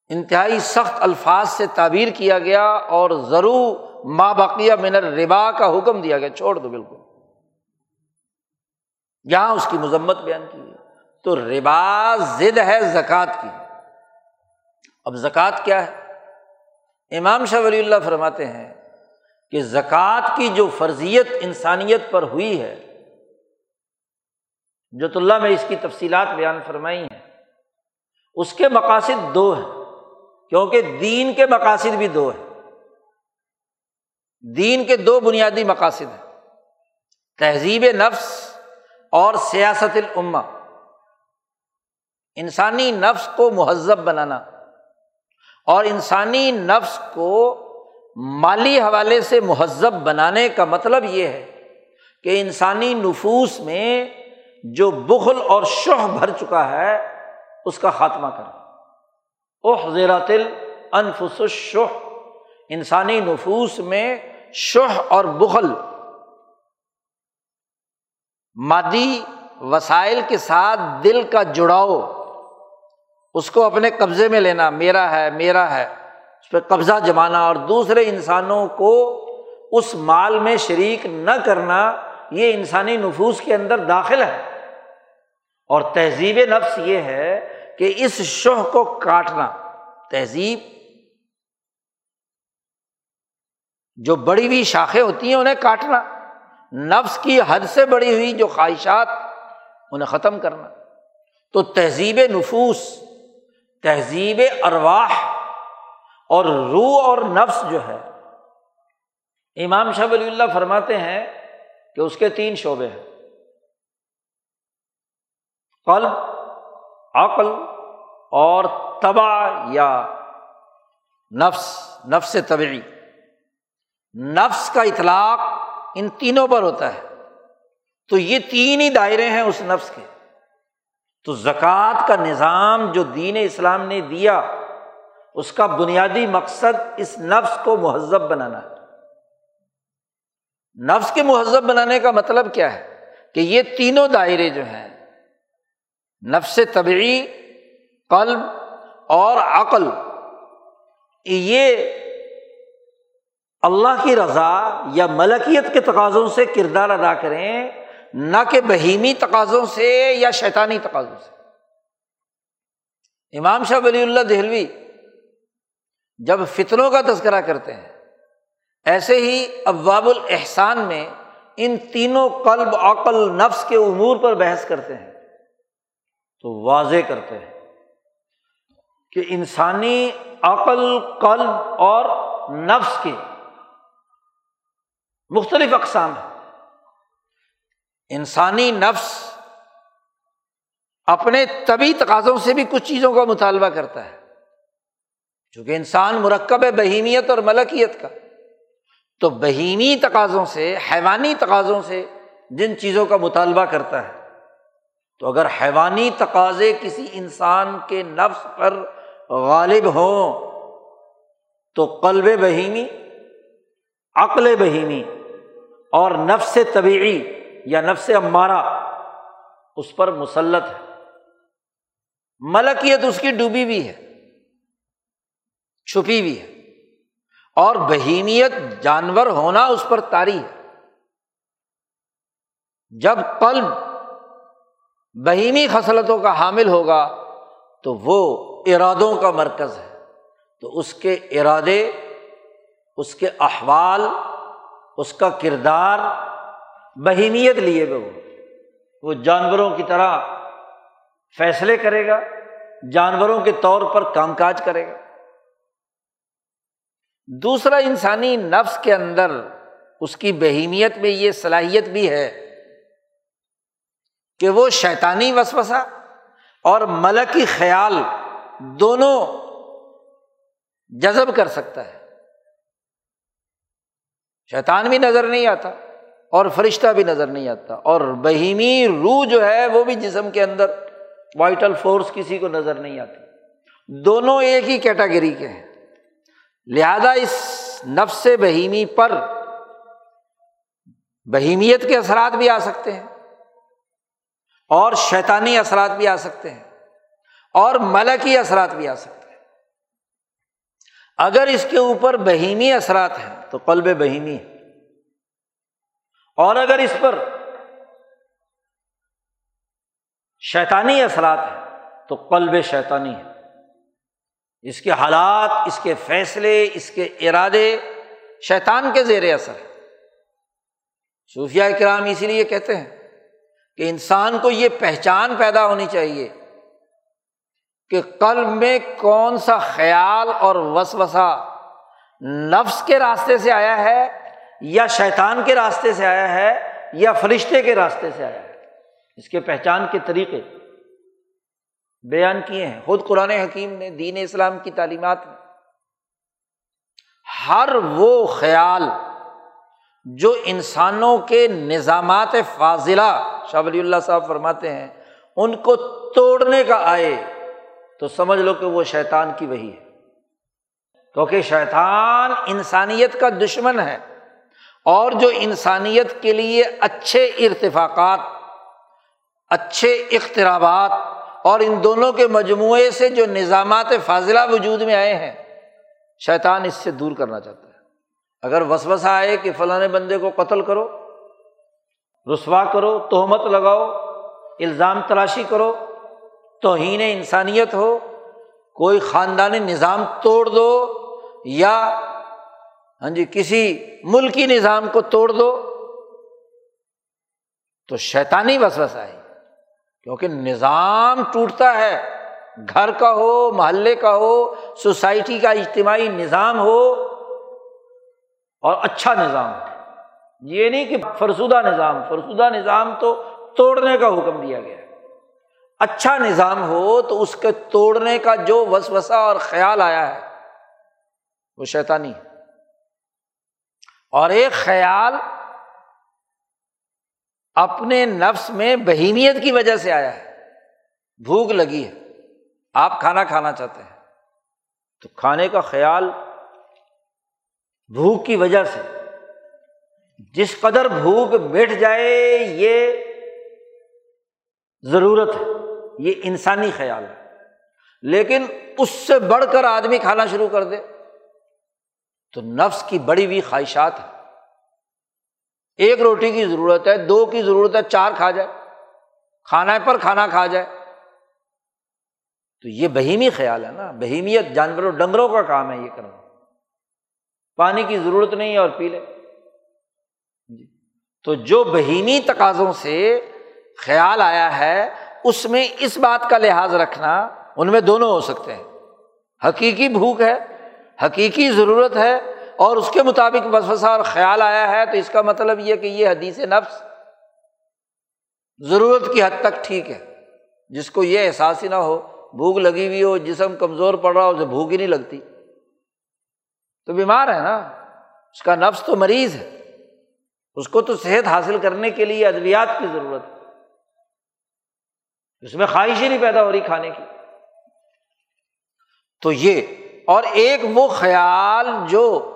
انتہائی سخت الفاظ سے تعبیر کیا گیا اور ضرور ماں باقیہ منر ربا کا حکم دیا گیا۔ چھوڑ دو بالکل۔ یہاں اس کی مذمت بیان کی گئی۔ تو ربا ضد ہے زکوٰۃ کی۔ اب زکوٰۃ کیا ہے؟ امام شاہ ولی اللہ فرماتے ہیں کہ زکوٰۃ کی جو فرضیت انسانیت پر ہوئی ہے جو اللہ میں اس کی تفصیلات بیان فرمائی ہیں، اس کے مقاصد دو ہیں، کیونکہ دین کے مقاصد بھی دو ہیں۔ دین کے دو بنیادی مقاصد ہیں، تہذیب نفس اور سیاست العما انسانی نفس کو مہذب بنانا۔ اور انسانی نفس کو مالی حوالے سے مہذب بنانے کا مطلب یہ ہے کہ انسانی نفوس میں جو بخل اور شہ بھر چکا ہے، اس کا خاتمہ کرنا اوہ زیرات انفس الشح۔ انسانی نفوس میں شہ اور بخل مادی وسائل کے ساتھ دل کا جڑاؤ اس کو اپنے قبضے میں لینا، میرا ہے میرا ہے۔ اس پہ قبضہ جمانا اور دوسرے انسانوں کو اس مال میں شریک نہ کرنا، یہ انسانی نفوس کے اندر داخل ہے۔ اور تہذیب نفس یہ ہے کہ اس شوہ کو کاٹنا۔ تہذیب جو بڑی ہوئی شاخیں ہوتی ہیں، انہیں کاٹنا۔ نفس کی حد سے بڑی ہوئی جو خواہشات، انہیں ختم کرنا۔ تو تہذیب نفوس تہذیب ارواح اور روح اور نفس جو ہے۔ امام شاہ ولی اللہ فرماتے ہیں کہ اس کے تین شعبے ہیں۔ قلب، عقل اور تباہ یا نفس نفس طبعی۔ نفس کا اطلاق ان تینوں پر ہوتا ہے۔ تو یہ تین ہی دائرے ہیں اس نفس کے۔ تو زکوٰۃ کا نظام جو دین اسلام نے دیا، اس کا بنیادی مقصد اس نفس کو مہذب بنانا ہے۔ نفس کے مہذب بنانے کا مطلب کیا ہے؟ کہ یہ تینوں دائرے جو ہیں، نفس طبعی، قلب اور عقل، یہ اللہ کی رضا یا ملکیت کے تقاضوں سے کردار ادا کریں نہ کہ بہیمی تقاضوں سے یا شیطانی تقاضوں سے۔ امام شاہ ولی اللہ دہلوی جب فطروں کا تذکرہ کرتے ہیں، ایسے ہی ابواب الحسان میں ان تینوں قلب، عقل، نفس کے امور پر بحث کرتے ہیں۔ تو واضح کرتے ہیں کہ انسانی عقل، قلب اور نفس کے مختلف اقسام ہیں۔ انسانی نفس اپنے طبی تقاضوں سے بھی کچھ چیزوں کا مطالبہ کرتا ہے۔ چونکہ انسان مرکب ہے بہیمیت اور ملکیت کا۔ تو بہیمی تقاضوں سے، حیوانی تقاضوں سے جن چیزوں کا مطالبہ کرتا ہے، تو اگر حیوانی تقاضے کسی انسان کے نفس پر غالب ہوں، تو قلب بہیمی، عقل بہیمی اور نفس طبیعی یا نفس امارا اس پر مسلط ہے۔ ملکیت اس کی ڈوبی بھی ہے، چھپی بھی ہے۔ اور بہیمیت جانور ہونا اس پر تاری ہے۔ جب قلب بہیمی خصلتوں کا حامل ہوگا، تو وہ ارادوں کا مرکز ہے۔ تو اس کے ارادے، اس کے احوال، اس کا کردار بہیمیت لیے ہوئے وہ۔ وہ جانوروں کی طرح فیصلے کرے گا، جانوروں کے طور پر کام کاج کرے گا۔ دوسرا، انسانی نفس کے اندر اس کی بہیمیت میں یہ صلاحیت بھی ہے کہ وہ شیطانی وسوسا اور ملکی خیال دونوں جذب کر سکتا ہے۔ شیطان بھی نظر نہیں آتا۔ اور فرشتہ بھی نظر نہیں آتا اور بہیمی روح جو ہے وہ بھی جسم کے اندر وائٹل فورس کسی کو نظر نہیں آتی۔ دونوں ایک ہی کیٹاگری کے ہیں۔ لہذا اس نفس بہیمی پر بہیمیت کے اثرات بھی آ سکتے ہیں اور شیطانی اثرات بھی آ سکتے ہیں اور ملکی اثرات بھی آ سکتے ہیں۔ اگر اس کے اوپر بہیمی اثرات ہیں تو قلب بہیمی ہے۔ اور اگر اس پر شیطانی اثرات ہیں، تو قلب شیطانی ہے۔ اس کے حالات، اس کے فیصلے، اس کے ارادے شیطان کے زیر اثر ہے صوفیہ کرام اسی لیے کہتے ہیں کہ انسان کو یہ پہچان پیدا ہونی چاہیے کہ قلب میں کون سا خیال اور وسوسا نفس کے راستے سے آیا ہے یا شیطان کے راستے سے آیا ہے یا فرشتے کے راستے سے آیا ہے۔ اس کے پہچان کے طریقے بیان کیے ہیں۔ خود قرآن حکیم نے دین اسلام کی تعلیمات میں ہر وہ خیال جو انسانوں کے نظامات فاضلہ، شاہ ولی اللہ صاحب فرماتے ہیں، ان کو توڑنے کا آئے تو سمجھ لو کہ وہ شیطان کی وہی ہے۔ کیونکہ شیطان انسانیت کا دشمن ہے۔ اور جو انسانیت کے لیے اچھے ارتفاقات، اچھے اخترابات اور ان دونوں کے مجموعے سے جو نظامات فاضلہ وجود میں آئے ہیں، شیطان اس سے دور کرنا چاہتا ہے۔ اگر وسوسہ آئے کہ فلاں بندے کو قتل کرو، رسوا کرو، تہمت لگاؤ، الزام تلاشی کرو، توہین انسانیت ہو، کوئی خاندانی نظام توڑ دو یا ہاں جی کسی ملکی نظام کو توڑ دو تو شیطانی وسوسہ آئی کیونکہ نظام ٹوٹتا ہے، گھر کا ہو، محلے کا ہو، سوسائٹی کا اجتماعی نظام ہو اور اچھا نظام ہو یہ نہیں کہ فرسودہ نظام فرسودہ نظام تو توڑنے کا حکم دیا گیا اچھا نظام ہو تو اس کے توڑنے کا جو وسوسا اور خیال آیا ہے، وہ شیطانی ہے۔ اور ایک خیال اپنے نفس میں بہیمیت کی وجہ سے آیا ہے۔ بھوک لگی ہے۔ آپ کھانا کھانا چاہتے ہیں۔ تو کھانے کا خیال بھوک کی وجہ سے۔ جس قدر بھوک بیٹھ جائے یہ ضرورت ہے۔ یہ انسانی خیال ہے۔ لیکن اس سے بڑھ کر آدمی کھانا شروع کر دے۔ تو نفس کی بڑی ہوئی خواہشات ہے ایک روٹی کی ضرورت ہے، دو کی ضرورت ہے، چار کھا جائے۔ کھانا پر کھانا کھا جائے۔ تو یہ بہیمی خیال ہے نا۔ بہیمیت جانوروں، ڈنگروں کا کام ہے یہ کرنا۔ پانی کی ضرورت نہیں ہے اور پی لے۔ جی۔ تو جو بہیمی تقاضوں سے خیال آیا ہے، اس میں اس بات کا لحاظ رکھنا، ان میں دونوں ہو سکتے ہیں۔ حقیقی بھوک ہے حقیقی ضرورت ہے اور اس کے مطابق وسوسہ اور خیال آیا ہے، تو اس کا مطلب یہ کہ یہ حدیث نفس ضرورت کی حد تک ٹھیک ہے۔ جس کو یہ احساس ہی نہ ہو، بھوک لگی ہوئی ہو، جسم کمزور پڑ رہا ہو، اسے بھوک ہی نہیں لگتی۔ تو بیمار ہے نا؟ اس کا نفس تو مریض ہے۔ اس کو تو صحت حاصل کرنے کے لیے ادویات کی ضرورت ہے۔ اس میں خواہش ہی نہیں پیدا ہو رہی کھانے کی۔ تو یہ اور ایک وہ خیال جو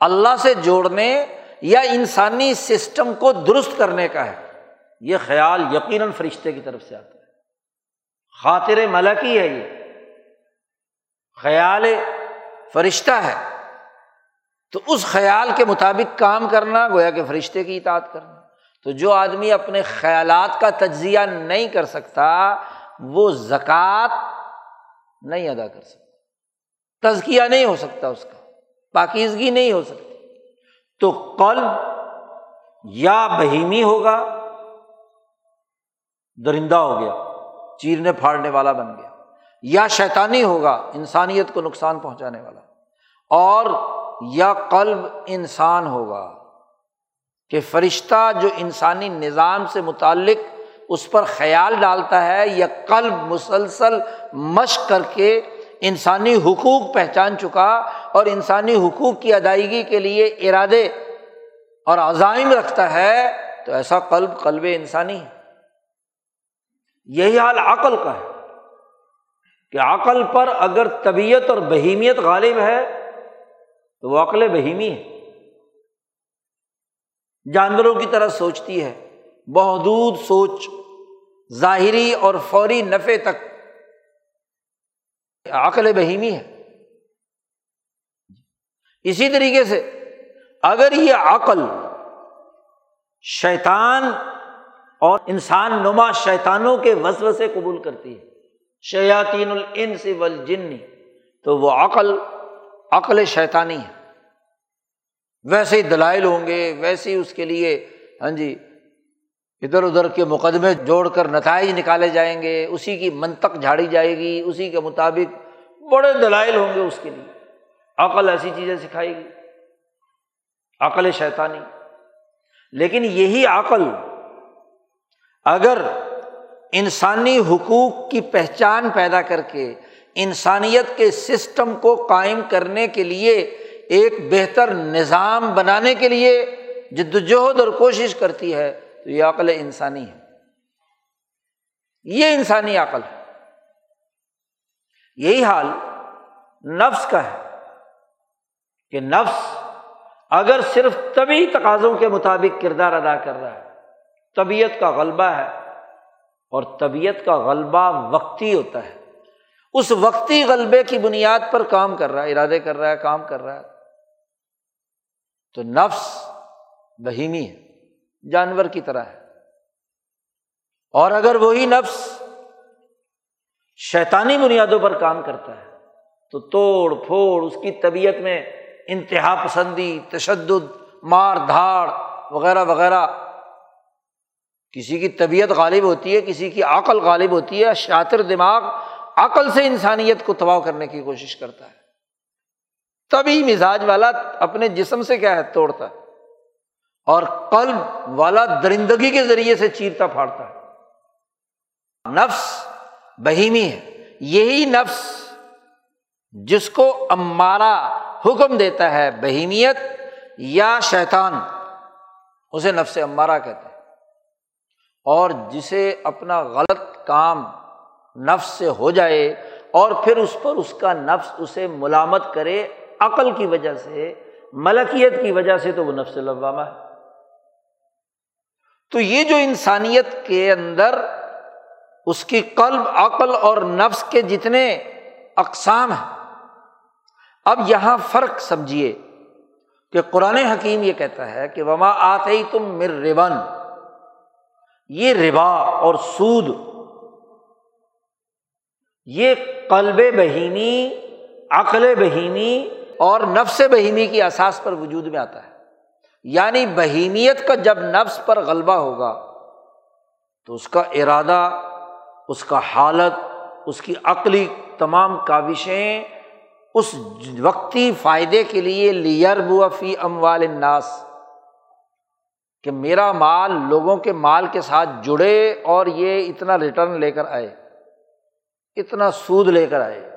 اللہ سے جوڑنے یا انسانی سسٹم کو درست کرنے کا ہے، یہ خیال یقیناً فرشتے کی طرف سے آتا ہے۔ خاطر ملکی ہے یہ۔ خیال فرشتہ ہے۔ تو اس خیال کے مطابق کام کرنا، گویا کہ فرشتے کی اطاعت کرنا۔ تو جو آدمی اپنے خیالات کا تجزیہ نہیں کر سکتا، وہ زکوٰۃ نہیں ادا کر سکتا۔ تزکیہ نہیں ہو سکتا اس کا، پاکیزگی نہیں ہو سکتی۔ تو قلب یا بہیمی ہوگا، درندہ ہو گیا، چیرنے پھاڑنے والا بن گیا، یا شیطانی ہوگا، انسانیت کو نقصان پہنچانے والا۔ اور یا قلب انسان ہوگا کہ فرشتہ جو انسانی نظام سے متعلق اس پر خیال ڈالتا ہے، یا قلب مسلسل مشق کر کے انسانی حقوق پہچان چکا اور انسانی حقوق کی ادائیگی کے لیے ارادے اور عزائم رکھتا ہے، تو ایسا قلب قلب انسانی ہے۔ یہی حال عقل کا ہے کہ عقل پر اگر طبیعت اور بہیمیت غالب ہے، تو وہ عقل بہیمی ہے۔ جانوروں کی طرح سوچتی ہے بحدود سوچ، ظاہری اور فوری نفے تک عقل بہیمی ہے۔ اسی طریقے سے اگر یہ عقل شیطان اور انسان نما شیطانوں کے وزو سے قبول کرتی ہے، شیاطین الانس والجن، تو وہ عقل عقل شیطانی ہے۔ ویسے ہی دلائل ہوں گے، ویسے ہی اس کے لیے ہاں جی ادھر ادھر کے مقدمے جوڑ کر نتائج نکالے جائیں گے، اسی کی منطق جھاڑی جائے گی، اسی کے مطابق بڑے دلائل ہوں گے اس کے لیے۔ عقل ایسی چیزیں سکھائے گی عقل شیطانی۔ لیکن یہی عقل اگر انسانی حقوق کی پہچان پیدا کر کے انسانیت کے سسٹم کو قائم کرنے کے لیے، ایک بہتر نظام بنانے کے لیے جد وجہد اور کوشش کرتی ہے تو یہ عقل انسانی ہے۔ یہ انسانی عقل ہے۔ یہی حال نفس کا ہے کہ نفس اگر صرف طبی تقاضوں کے مطابق کردار ادا کر رہا ہے، طبیعت کا غلبہ ہے اور طبیعت کا غلبہ وقتی ہوتا ہے۔ اس وقتی غلبے کی بنیاد پر کام کر رہا ہے، ارادے کر رہا ہے، کام کر رہا ہے۔ تو نفس بہیمی ہے۔ جانور کی طرح ہے۔ اور اگر وہی نفس شیطانی بنیادوں پر کام کرتا ہے، تو توڑ پھوڑ، اس کی طبیعت میں انتہا پسندی، تشدد، مار دھاڑ وغیرہ وغیرہ، کسی کی طبیعت غالب ہوتی ہے، کسی کی عقل غالب ہوتی ہے، شاطر دماغ عقل سے انسانیت کو تباہ کرنے کی کوشش کرتا ہے۔ تبھی مزاج والا اپنے جسم سے کیا ہے، توڑتا ہے۔ اور قلب والا درندگی کے ذریعے سے چیرتا پھاڑتا ہے۔ نفس بہیمی ہے۔ یہی نفس جس کو امارا حکم دیتا ہے بہیمیت یا شیطان، اسے نفس امارا کہتے ہیں۔ اور جسے اپنا غلط کام نفس سے ہو جائے اور پھر اس پر اس کا نفس اسے ملامت کرے، عقل کی وجہ سے، ملکیت کی وجہ سے تو وہ نفس لوامہ ہے۔ تو یہ جو انسانیت کے اندر اس کی قلب، عقل اور نفس کے جتنے اقسام ہیں، اب یہاں فرق سمجھیے کہ قرآن حکیم یہ کہتا ہے کہ وما آتے تم مر ربن یہ ربا اور سود، یہ قلب بہیمی، عقل بہیمی اور نفس بہیمی کی اساس پر وجود میں آتا ہے۔ یعنی بہیمیت کا جب نفس پر غلبہ ہوگا، تو اس کا ارادہ، اس کا حالت، اس کی عقلی تمام کاوشیں اس وقتی فائدے کے لیے لیئر فی اموال الناس، کہ میرا مال لوگوں کے مال کے ساتھ جڑے اور یہ اتنا ریٹرن لے کر آئے، اتنا سود لے کر آئے۔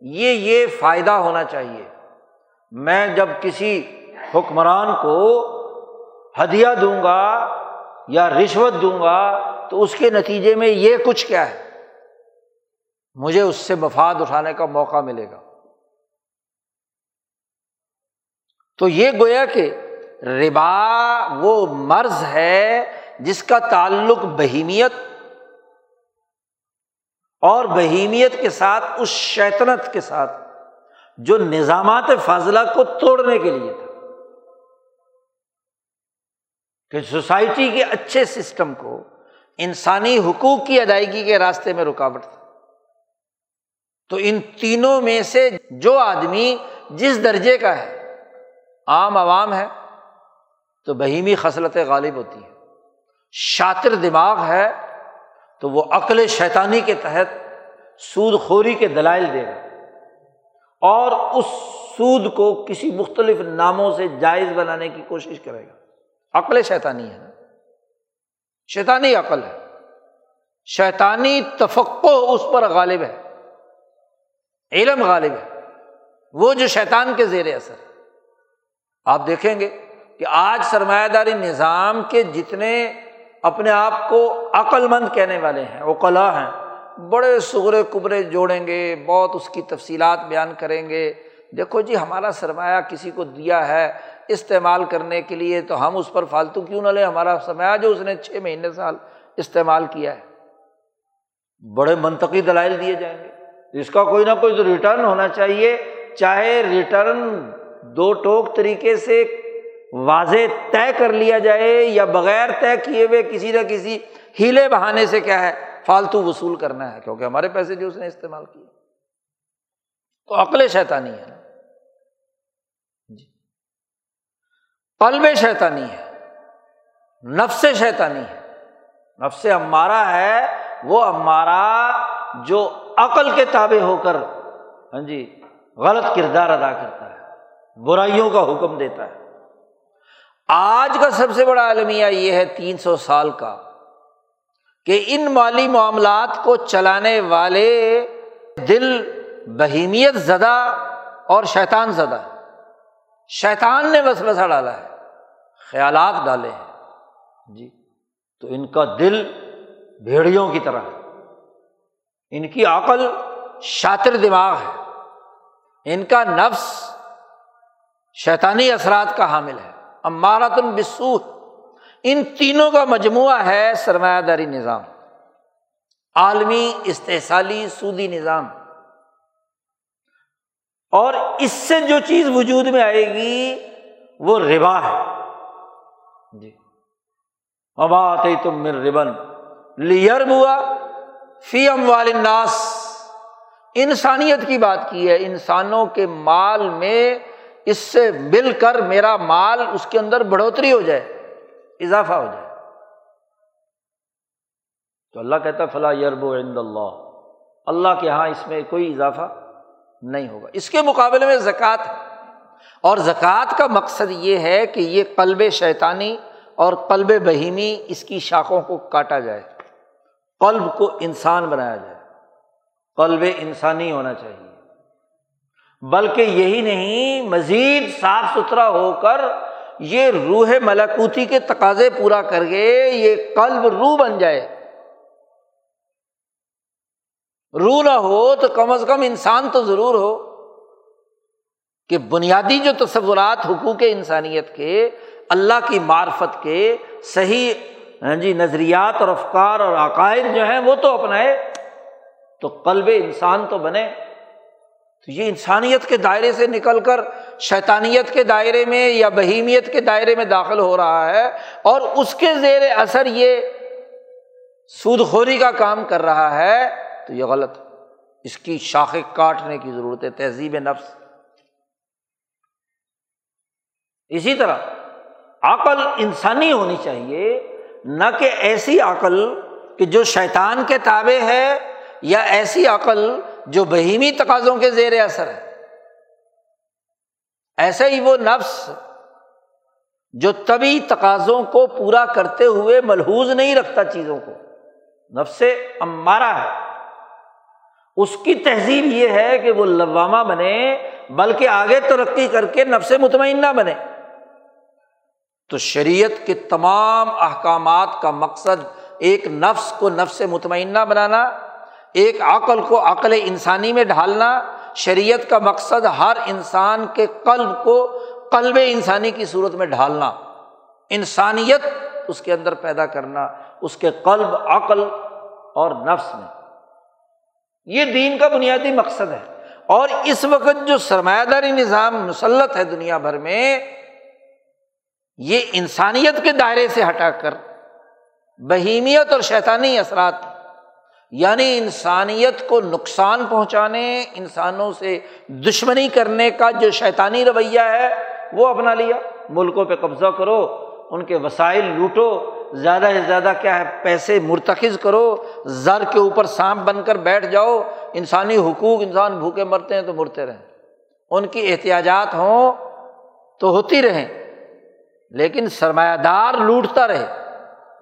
یہ یہ فائدہ ہونا چاہیے۔ میں جب کسی حکمران کو ہدیہ دوں گا یا رشوت دوں گا تو اس کے نتیجے میں یہ کچھ کیا ہے؟ مجھے اس سے مفاد اٹھانے کا موقع ملے گا۔ تو یہ گویا کہ ربا وہ مرض ہے جس کا تعلق بہیمیت اور بہیمیت کے ساتھ اس شیطنت کے ساتھ جو نظامات فاضلہ کو توڑنے کے لیے تھا۔ کہ سوسائٹی کے اچھے سسٹم کو انسانی حقوق کی ادائیگی کے راستے میں رکاوٹ تھا۔ تو ان تینوں میں سے جو آدمی جس درجے کا ہے، عام عوام ہے، تو بہیمی خصلت غالب ہوتی ہے۔ شاطر دماغ ہے، تو وہ عقل شیطانی کے تحت سود خوری کے دلائل دے گا اور اس سود کو کسی مختلف ناموں سے جائز بنانے کی کوشش کرے گا۔ عقل شیطانی ہے نا۔ شیطانی عقل ہے۔ شیطانی تفقو اس پر غالب ہے۔ علم غالب ہے۔ وہ جو شیطان کے زیر اثر آپ دیکھیں گے کہ آج سرمایہ داری نظام کے جتنے اپنے آپ کو عقل مند کہنے والے ہیں اوقلا ہیں، بڑے سغرے کبرے جوڑیں گے، بہت اس کی تفصیلات بیان کریں گے۔ دیکھو جی ہمارا سرمایہ کسی کو دیا ہے استعمال کرنے کے لیے تو ہم اس پر فالتو کیوں نہ لیں؟ ہمارا سرمایہ جو اس نے چھ مہینے سال استعمال کیا ہے۔ بڑے منطقی دلائل دیے جائیں گے۔ اس کا کوئی نہ کوئی تو ریٹرن ہونا چاہیے۔ چاہے ریٹرن دو ٹوک طریقے سے واضح طے کر لیا جائے یا بغیر طے کیے ہوئے کسی نہ کسی ہیلے بہانے سے کیا ہے؟ فالتو وصول کرنا ہے، کیونکہ ہمارے پیسے جو اس نے استعمال کیے۔ تو عقل شیطانی ہے۔ قلب شیطانی ہے، نفس شیطانی ہے۔ نفس ہمارا ہے، وہ ہمارا جو عقل کے تابع ہو کر ہاں جی غلط کردار ادا کرتا ہے، برائیوں کا حکم دیتا ہے۔ آج کا سب سے بڑا المیہ یہ ہے تین سو سال کا، کہ ان مالی معاملات کو چلانے والے دل بہیمیت زدہ اور شیطان زدہ شیطان نے بس بسا ڈالا ہے، خیالات ڈالے ہیں۔ جی تو ان کا دل بھیڑیوں کی طرح ان کی عقل شاطر دماغ ہے۔ ان کا نفس شیطانی اثرات کا حامل ہے۔ اماراتن بسو ان تینوں کا مجموعہ ہے سرمایہ داری نظام۔ عالمی استحصالی سودی نظام۔ اور اس سے جو چیز وجود میں آئے گی، وہ ربا ہے۔ جی۔ ابات تم مر ربن لیئر بوا فی ام والناس انسانیت کی بات کی ہے۔ انسانوں کے مال میں اس سے مل کر میرا مال اس کے اندر بڑھوتری ہو جائے، اضافہ ہو جائے۔ تو اللہ کہتا فلاں یرب عند اللہ اللہ کے یہاں اس میں کوئی اضافہ نہیں ہوگا۔ اس کے مقابلے میں زکوٰۃ ہے۔ اور زکوٰۃ کا مقصد یہ ہے کہ یہ قلب شیطانی اور قلب بہیمی اس کی شاخوں کو کاٹا جائے۔ قلب کو انسان بنایا جائے۔ قلب انسانی ہونا چاہیے۔ بلکہ یہی نہیں، مزید صاف ستھرا ہو کر یہ روح ملکوتی کے تقاضے پورا کر کے یہ قلب روح بن جائے۔ روح نہ ہو تو کم از کم انسان تو ضرور ہو کہ بنیادی جو تصورات حقوق انسانیت کے، اللہ کی معرفت کے صحیح ہاں جی نظریات اور افکار اور عقائد جو ہیں وہ تو اپنائے، تو قلب انسان تو بنے۔ تو یہ انسانیت کے دائرے سے نکل کر شیطانیت کے دائرے میں یا بہیمیت کے دائرے میں داخل ہو رہا ہے اور اس کے زیر اثر یہ سود خوری کا کام کر رہا ہے۔ تو یہ غلط اس کی شاخیں کاٹنے کی ضرورت ہے، تہذیب نفس۔ اسی طرح عقل انسانی ہونی چاہیے، نہ کہ ایسی عقل کہ جو شیطان کے تابع ہے یا ایسی عقل جو بہیمی تقاضوں کے زیر اثر ہے۔ ایسے ہی وہ نفس جو طبی تقاضوں کو پورا کرتے ہوئے ملحوظ نہیں رکھتا چیزوں کو۔ نفس امارا ہے۔ اس کی تہذیب یہ ہے کہ وہ لوامہ بنے، بلکہ آگے ترقی کر کے نفس مطمئنہ بنے۔ تو شریعت کے تمام احکامات کا مقصد ایک نفس کو نفس مطمئنہ بنانا، ایک عقل کو عقل انسانی میں ڈھالنا۔ شریعت کا مقصد ہر انسان کے قلب کو قلب انسانی کی صورت میں ڈھالنا۔ انسانیت اس کے اندر پیدا کرنا، اس کے قلب، عقل اور نفس میں۔ یہ دین کا بنیادی مقصد ہے۔ اور اس وقت جو سرمایہ داری نظام مسلط ہے دنیا بھر میں، یہ انسانیت کے دائرے سے ہٹا کر بہیمیت اور شیطانی اثرات یعنی انسانیت کو نقصان پہنچانے، انسانوں سے دشمنی کرنے کا جو شیطانی رویہ ہے، وہ اپنا لیا۔ ملکوں پہ قبضہ کرو، ان کے وسائل لوٹو۔ زیادہ سے زیادہ کیا ہے، پیسے مرتخذ کرو، زر کے اوپر سانپ بن کر بیٹھ جاؤ، انسانی حقوق، انسان بھوکے مرتے ہیں تو مرتے رہیں۔ ان کی احتیاجات ہوں تو ہوتی رہیں، لیکن سرمایہ دار لوٹتا رہے۔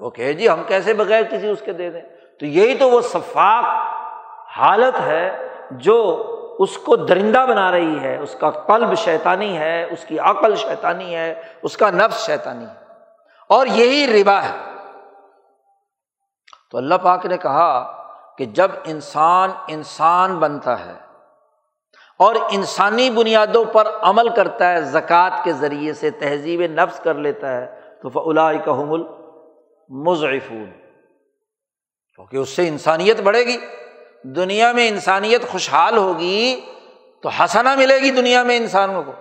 وہ کہ جی ہم کیسے بغیر کسی اس کے دے دیں؟ تو یہی تو وہ شفاق حالت ہے جو اس کو درندہ بنا رہی ہے۔ اس کا قلب شیطانی ہے، اس کی عقل شیطانی ہے، اس کا نفس شیطانی ہے۔ اور یہی ربا ہے۔ تو اللہ پاک نے کہا کہ جب انسان انسان بنتا ہے اور انسانی بنیادوں پر عمل کرتا ہے، زکوٰۃ کے ذریعے سے تہذیب نفس کر لیتا ہے، تو فلا کا حمل مضعفون کیونکہ اس سے انسانیت بڑھے گی، دنیا میں انسانیت خوشحال ہوگی تو ہنسنا ملے گی دنیا میں انسانوں کو۔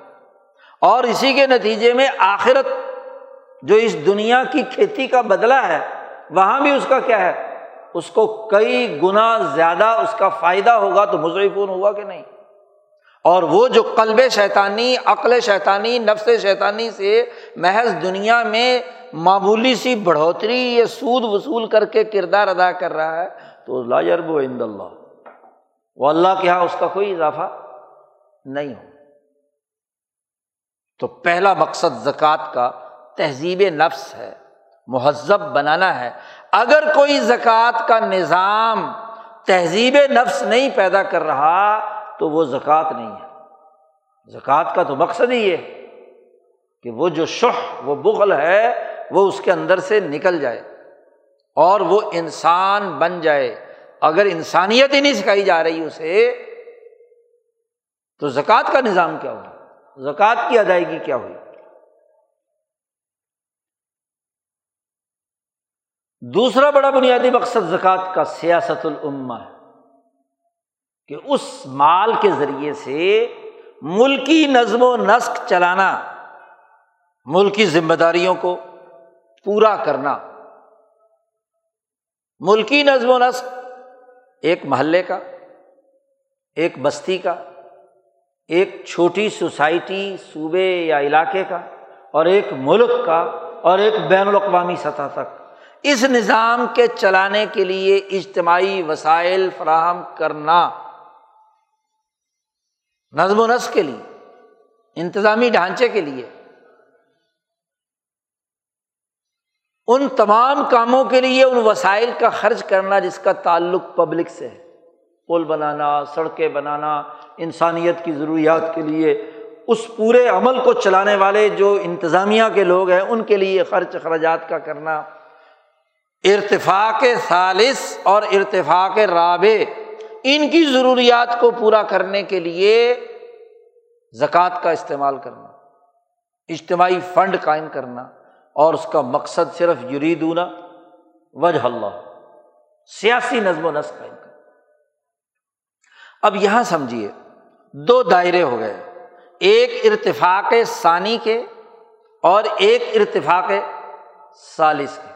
اور اسی کے نتیجے میں آخرت جو اس دنیا کی کھیتی کا بدلا ہے، وہاں بھی اس کا کیا ہے؟ اس کو کئی گنا زیادہ اس کا فائدہ ہوگا تو مضعفون ہوا کہ نہیں؟ اور وہ جو قلب شیطانی، عقل شیطانی، نفس شیطانی سے محض دنیا میں معمولی سی بڑھوتری یا سود وصول کر کے کردار ادا کر رہا ہے، تو لا جرب و عند اللہ۔ وہ اللہ کے یہاں اس کا کوئی اضافہ نہیں ہو۔ تو پہلا مقصد زکوٰۃ کا تہذیب نفس ہے، مہذب بنانا ہے۔ اگر کوئی زکوٰۃ کا نظام تہذیب نفس نہیں پیدا کر رہا تو وہ زکوٰۃ نہیں ہے۔ زکوٰۃ کا تو مقصد ہی یہ کہ وہ جو شہ وہ بغل ہے، وہ اس کے اندر سے نکل جائے اور وہ انسان بن جائے۔ اگر انسانیت ہی نہیں سکھائی جا رہی اسے، تو زکوٰۃ کا نظام کیا ہوا؟ زکوٰۃ کی ادائیگی کیا ہوئی؟ دوسرا بڑا بنیادی مقصد زکوٰۃ کا سیاست العما ہے کہ اس مال کے ذریعے سے ملکی نظم و نسق چلانا، ملکی ذمہ داریوں کو پورا کرنا۔ ملکی نظم و نسق ایک محلے کا، ایک بستی کا، ایک چھوٹی سوسائٹی، صوبے یا علاقے کا، اور ایک ملک کا، اور ایک بین الاقوامی سطح تک۔ اس نظام کے چلانے کے لیے اجتماعی وسائل فراہم کرنا۔ نظم و نسق کے لیے، انتظامی ڈھانچے کے لیے۔ ان تمام کاموں کے لیے ان وسائل کا خرچ کرنا جس کا تعلق پبلک سے ہے۔ پل بنانا، سڑکیں بنانا، انسانیت کی ضروریات کے لیے۔ اس پورے عمل کو چلانے والے جو انتظامیہ کے لوگ ہیں، ان کے لیے خرچ، اخراجات کا کرنا۔ ارتفاق ثالث اور ارتفاق رابع، ان کی ضروریات کو پورا کرنے کے لیے زکوٰۃ کا استعمال کرنا، اجتماعی فنڈ قائم کرنا، اور اس کا مقصد صرف یریدونا وجہ اللہ، سیاسی نظم و نسق قائم کرنا۔ اب یہاں سمجھیے، دو دائرے ہو گئے، ایک ارتفاق ثانی کے اور ایک ارتفاق سالس کے۔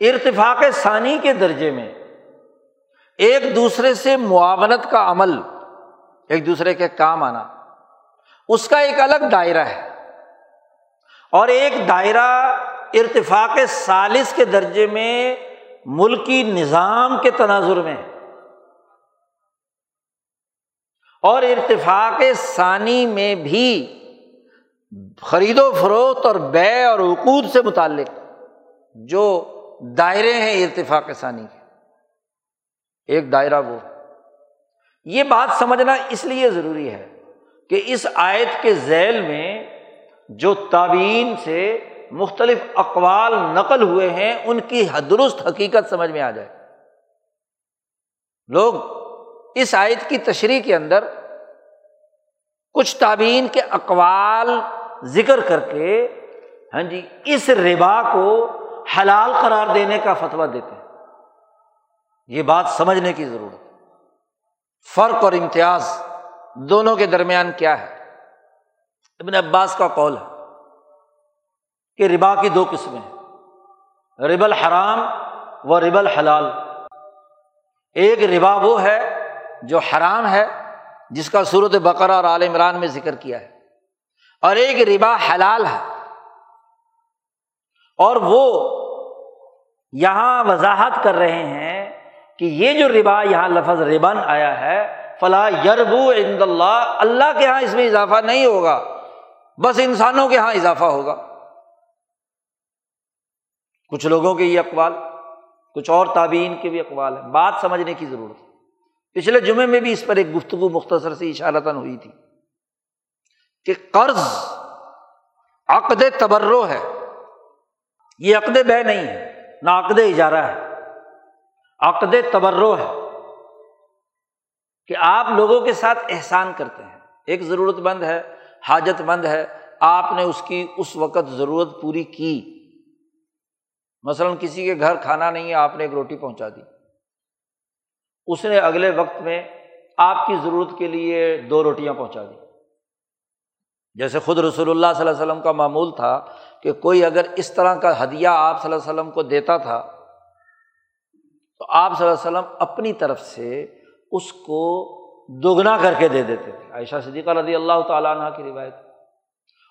ارتفاق ثانی کے درجے میں ایک دوسرے سے معاونت کا عمل، ایک دوسرے کے کام آنا، اس کا ایک الگ دائرہ ہے۔ اور ایک دائرہ ارتفاق سالس کے درجے میں ملکی نظام کے تناظر میں۔ اور ارتفاق ثانی میں بھی خرید و فروخت اور بے اور حقوق سے متعلق جو دائرے ہیں ارتفاق ثانی کے ایک دائرہ وہ۔ یہ بات سمجھنا اس لیے ضروری ہے کہ اس آیت کے ذیل میں جو تعبین سے مختلف اقوال نقل ہوئے ہیں، ان کی درست حقیقت سمجھ میں آ جائے۔ لوگ اس آیت کی تشریح کے اندر کچھ تعبین کے اقوال ذکر کر کے ہاں جی اس ربا کو حلال قرار دینے کا فتویٰ دیتے ہیں۔ یہ بات سمجھنے کی ضرورت فرق اور امتیاز دونوں کے درمیان کیا ہے؟ ابن عباس کا قول ہے کہ ربا کی دو قسمیں ہیں۔ رب الحرام و رب الحلال۔ ایک ربا وہ ہے جو حرام ہے، جس کا صورت بقرہ اور عال عمران میں ذکر کیا ہے۔ اور ایک ربا حلال ہے۔ اور وہ یہاں وضاحت کر رہے ہیں کہ یہ جو ربا، یہاں لفظ ربن آیا ہے فلاں یربو عند اللہ اللہ کے یہاں اس میں اضافہ نہیں ہوگا، بس انسانوں کے یہاں اضافہ ہوگا۔ کچھ لوگوں کے یہ اقوال، کچھ اور تعبین کے بھی اقوال ہیں، بات سمجھنے کی ضرورت ہے۔ پچھلے جمعے میں بھی اس پر ایک گفتگو مختصر سے اشارتاً ہوئی تھی کہ قرض عقد تبرو ہے، یہ عقد بے نہیں ہے۔ نہ عقد اجارہ ہے، عقد تبرو ہے کہ آپ لوگوں کے ساتھ احسان کرتے ہیں۔ ایک ضرورت مند ہے، حاجت مند ہے، آپ نے اس کی اس وقت ضرورت پوری کی۔ مثلاً کسی کے گھر کھانا نہیں ہے، آپ نے ایک روٹی پہنچا دی۔ اس نے اگلے وقت میں آپ کی ضرورت کے لیے دو روٹیاں پہنچا دی۔ جیسے خود رسول اللہ صلی اللہ علیہ وسلم کا معمول تھا کہ کوئی اگر اس طرح کا ہدیہ آپ صلی اللہ علیہ وسلم کو دیتا تھا، تو آپ صلی اللہ علیہ وسلم اپنی طرف سے اس کو دگنا کر کے دے دیتے تھے۔ عائشہ صدیقہ رضی اللہ تعالیٰ عنہ کی روایت۔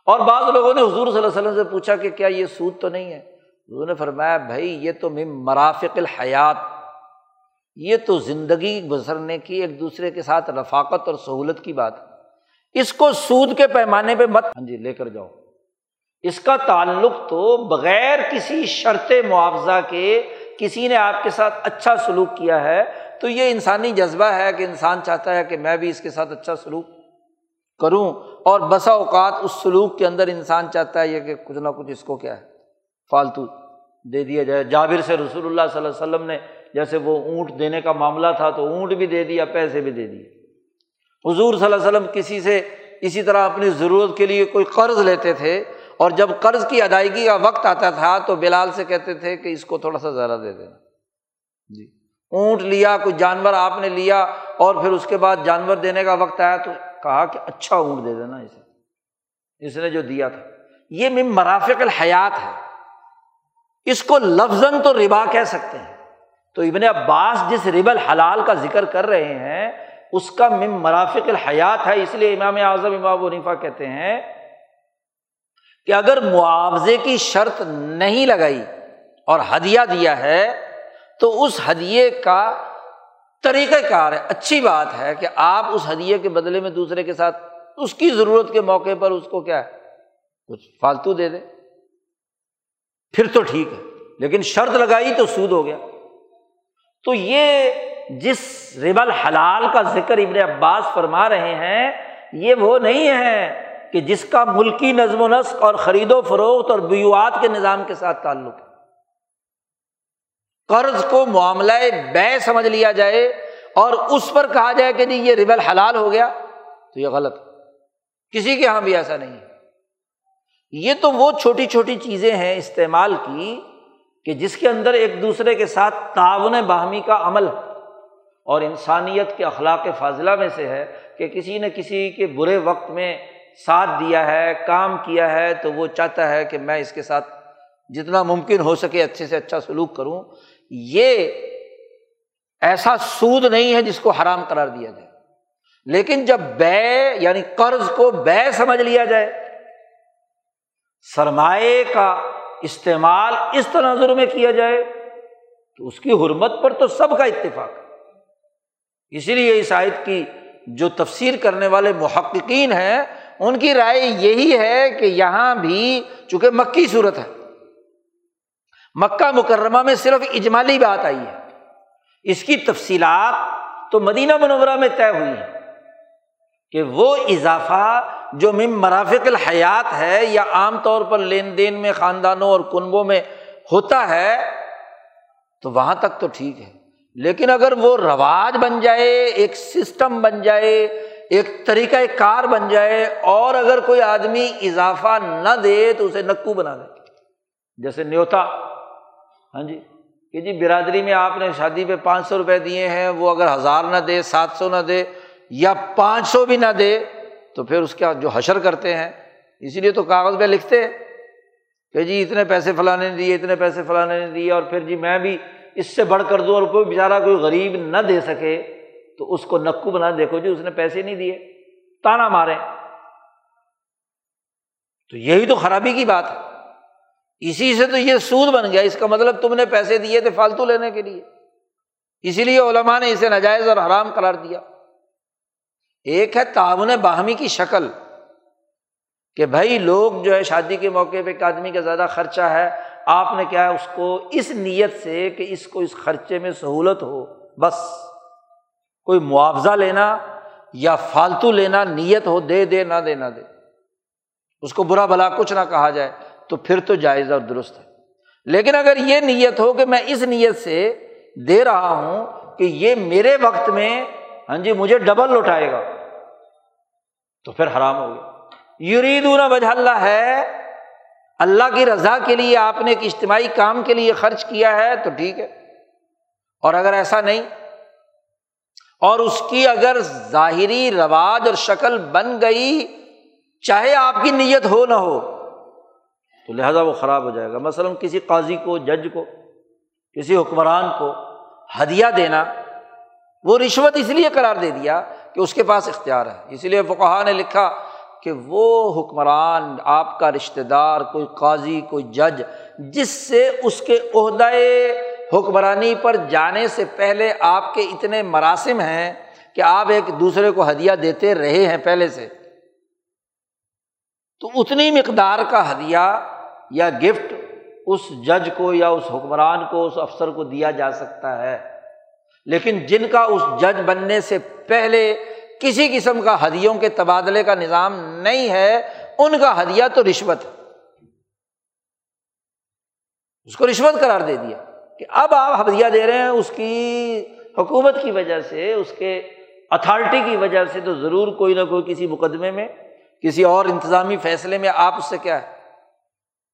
اور بعض لوگوں نے حضور صلی اللہ علیہ وسلم سے پوچھا کہ کیا یہ سود تو نہیں ہے؟ حضور نے فرمایا، بھائی، یہ تو مرافق الحیات۔ یہ تو زندگی گزرنے کی ایک دوسرے کے ساتھ رفاقت اور سہولت کی بات ہے۔ اس کو سود کے پیمانے پہ مت۔ ہاں جی لے کر جاؤ۔ اس کا تعلق تو بغیر کسی شرط معاوضہ کے کسی نے آپ کے ساتھ اچھا سلوک کیا ہے، تو یہ انسانی جذبہ ہے کہ انسان چاہتا ہے کہ میں بھی اس کے ساتھ اچھا سلوک کروں اور بسا اوقات اس سلوک کے اندر انسان چاہتا ہے یہ کہ کچھ نہ کچھ اس کو کیا ہے، فالتو دے دیا جائے۔ جابر سے رسول اللہ صلی اللہ علیہ وسلم نے جیسے وہ اونٹ دینے کا معاملہ تھا تو اونٹ بھی دے دیا، پیسے بھی دے دیے۔ حضور صلی اللہ علیہ وسلم کسی سے اسی طرح اپنی ضرورت کے لیے کوئی قرض لیتے تھے اور جب قرض کی ادائیگی کا وقت آتا تھا تو بلال سے کہتے تھے کہ اس کو تھوڑا سا زیادہ دے دینا۔ جی۔ اونٹ لیا، کوئی جانور آپ نے لیا اور پھر اس کے بعد جانور دینے کا وقت آیا تو کہا کہ اچھا اونٹ دے دینا اسے۔ اس نے جو دیا تھا۔ یہ مرافق الحیات ہے۔ اس کو لفظ تو ربا کہہ سکتے ہیں۔ تو ابن عباس جس رب الحلال کا ذکر کر رہے ہیں، اس کا مم مرافق الحیات ہے۔ اس لیے امام اعظم، امام ونیفا کہتے ہیں کہ اگر معاوضے کی شرط نہیں لگائی اور ہدیہ دیا ہے، تو اس ہدیے کا طریقہ کار ہے۔ اچھی بات ہے کہ آپ اس ہدیے کے بدلے میں دوسرے کے ساتھ، اس کی ضرورت کے موقع پر اس کو کیا ہے، کچھ فالتو دے دے پھر تو ٹھیک ہے، لیکن شرط لگائی تو سود ہو گیا۔ تو یہ جس رب الحلال کا ذکر ابن عباس فرما رہے ہیں، یہ وہ نہیں ہے کہ جس کا ملکی نظم و نسق اور خرید و فروخت اور بیوات کے نظام کے ساتھ تعلق ہے۔ قرض کو معاملہ بے سمجھ لیا جائے اور اس پر کہا جائے کہ جی یہ ریبل حلال ہو گیا تو یہ غلط کسی کے یہاں بھی ایسا نہیں ہے۔ یہ تو وہ چھوٹی چھوٹی چیزیں ہیں استعمال کی کہ جس کے اندر ایک دوسرے کے ساتھ تعاون باہمی کا عمل اور انسانیت کے اخلاق فاضلہ میں سے ہے کہ کسی نے کسی کے برے وقت میں ساتھ دیا ہے، کام کیا ہے، تو وہ چاہتا ہے کہ میں اس کے ساتھ جتنا ممکن ہو سکے اچھے سے اچھا سلوک کروں۔ یہ ایسا سود نہیں ہے جس کو حرام قرار دیا جائے۔ لیکن جب بے یعنی قرض کو بے سمجھ لیا جائے، سرمایہ کا استعمال اس تناظر میں کیا جائے، تو اس کی حرمت پر تو سب کا اتفاق ہے۔ اسی لیے اس آیت کی جو تفسیر کرنے والے محققین ہیں ان کی رائے یہی ہے کہ یہاں بھی چونکہ مکی صورت ہے، مکہ مکرمہ میں صرف اجمالی بات آئی ہے۔ اس کی تفصیلات تو مدینہ منورہ میں طے ہوئی ہے کہ وہ اضافہ جو مم مرافق الحیات ہے یا عام طور پر لین دین میں، خاندانوں اور کنبوں میں ہوتا ہے، تو وہاں تک تو ٹھیک ہے۔ لیکن اگر وہ رواج بن جائے، ایک سسٹم بن جائے ایک طریقۂ کار بن جائے اور اگر کوئی آدمی اضافہ نہ دے تو اسے نکو بنا دے۔ جیسے نیوتا۔ ہاں جی۔ کہ جی برادری میں آپ نے شادی پہ پانچ سو روپئے دیے ہیں، وہ اگر ہزار نہ دے، سات سو نہ دے یا پانچ سو بھی نہ دے، تو پھر اس کا جو حشر کرتے ہیں، اسی لیے تو کاغذ پہ لکھتے کہ جی اتنے پیسے فلانے نے دیے، اتنے پیسے فلانے نے دیے اور پھر جی میں بھی اس سے بڑھ کر دوں اور کوئی بیچارہ، کوئی غریب نہ دے سکے۔ تو اس کو نکو بنا دیکھو جی اس نے پیسے نہیں دیے، تانا مارے۔ تو یہی تو خرابی کی بات ہے۔ اسی سے تو یہ سود بن گیا، اس کا مطلب تم نے پیسے دیے تھے فالتو لینے کے لیے۔ اسی لیے علماء نے اسے ناجائز اور حرام قرار دیا۔ ایک ہے تعاون باہمی کی شکل، کہ بھائی لوگ جو ہے شادی کے موقع پہ ایک آدمی کا زیادہ خرچہ ہے، آپ نے کیا ہے اس کو اس نیت سے کہ اس کو اس خرچے میں سہولت ہو، بس۔ کوئی معاوضہ لینا یا فالتو لینا، نیت ہو، دے دے، نہ دے نہ دے۔ اس کو برا بھلا کچھ نہ کہا جائے تو پھر تو جائز اور درست ہے۔ لیکن اگر یہ نیت ہو کہ میں اس نیت سے دے رہا ہوں کہ یہ میرے وقت میں ہاں جی مجھے ڈبل لوٹائے گا، تو پھر حرام ہو گیا۔ یریدون وجہ اللہ ہے، اللہ کی رضا کے لیے آپ نے ایک اجتماعی کام کے لیے خرچ کیا ہے تو ٹھیک ہے۔ اور اگر ایسا نہیں اور اس کی اگر ظاہری رواج اور شکل بن گئی، چاہے آپ کی نیت ہو نہ ہو، تو لہٰذا وہ خراب ہو جائے گا۔ مثلاً کسی قاضی کو، جج کو، کسی حکمران کو ہدیہ دینا، وہ رشوت اس لیے قرار دے دیا کہ اس کے پاس اختیار ہے۔ اسی لیے فقہ نے لکھا کہ وہ حکمران، آپ کا رشتے دار، کوئی قاضی، کوئی جج، جس سے اس کے عہدۂ حکمرانی پر جانے سے پہلے آپ کے اتنے مراسم ہیں کہ آپ ایک دوسرے کو ہدیہ دیتے رہے ہیں پہلے سے۔ تو اتنی مقدار کا ہدیہ یا گفٹ اس جج کو یا اس حکمران کو، اس افسر کو دیا جا سکتا ہے۔ لیکن جن کا اس جج بننے سے پہلے کسی قسم کا ہدیوں کے تبادلے کا نظام نہیں ہے، ان کا ہدیہ تو رشوت اس کو رشوت قرار دے دیا۔ کہ اب آپ ہدیہ دے رہے ہیں، اس کی حکومت کی وجہ سے، اس کے اتھارٹی کی وجہ سے تو ضرور کوئی نہ کوئی کسی مقدمے میں، کسی اور انتظامی فیصلے میں آپ اس سے کیا ہے؟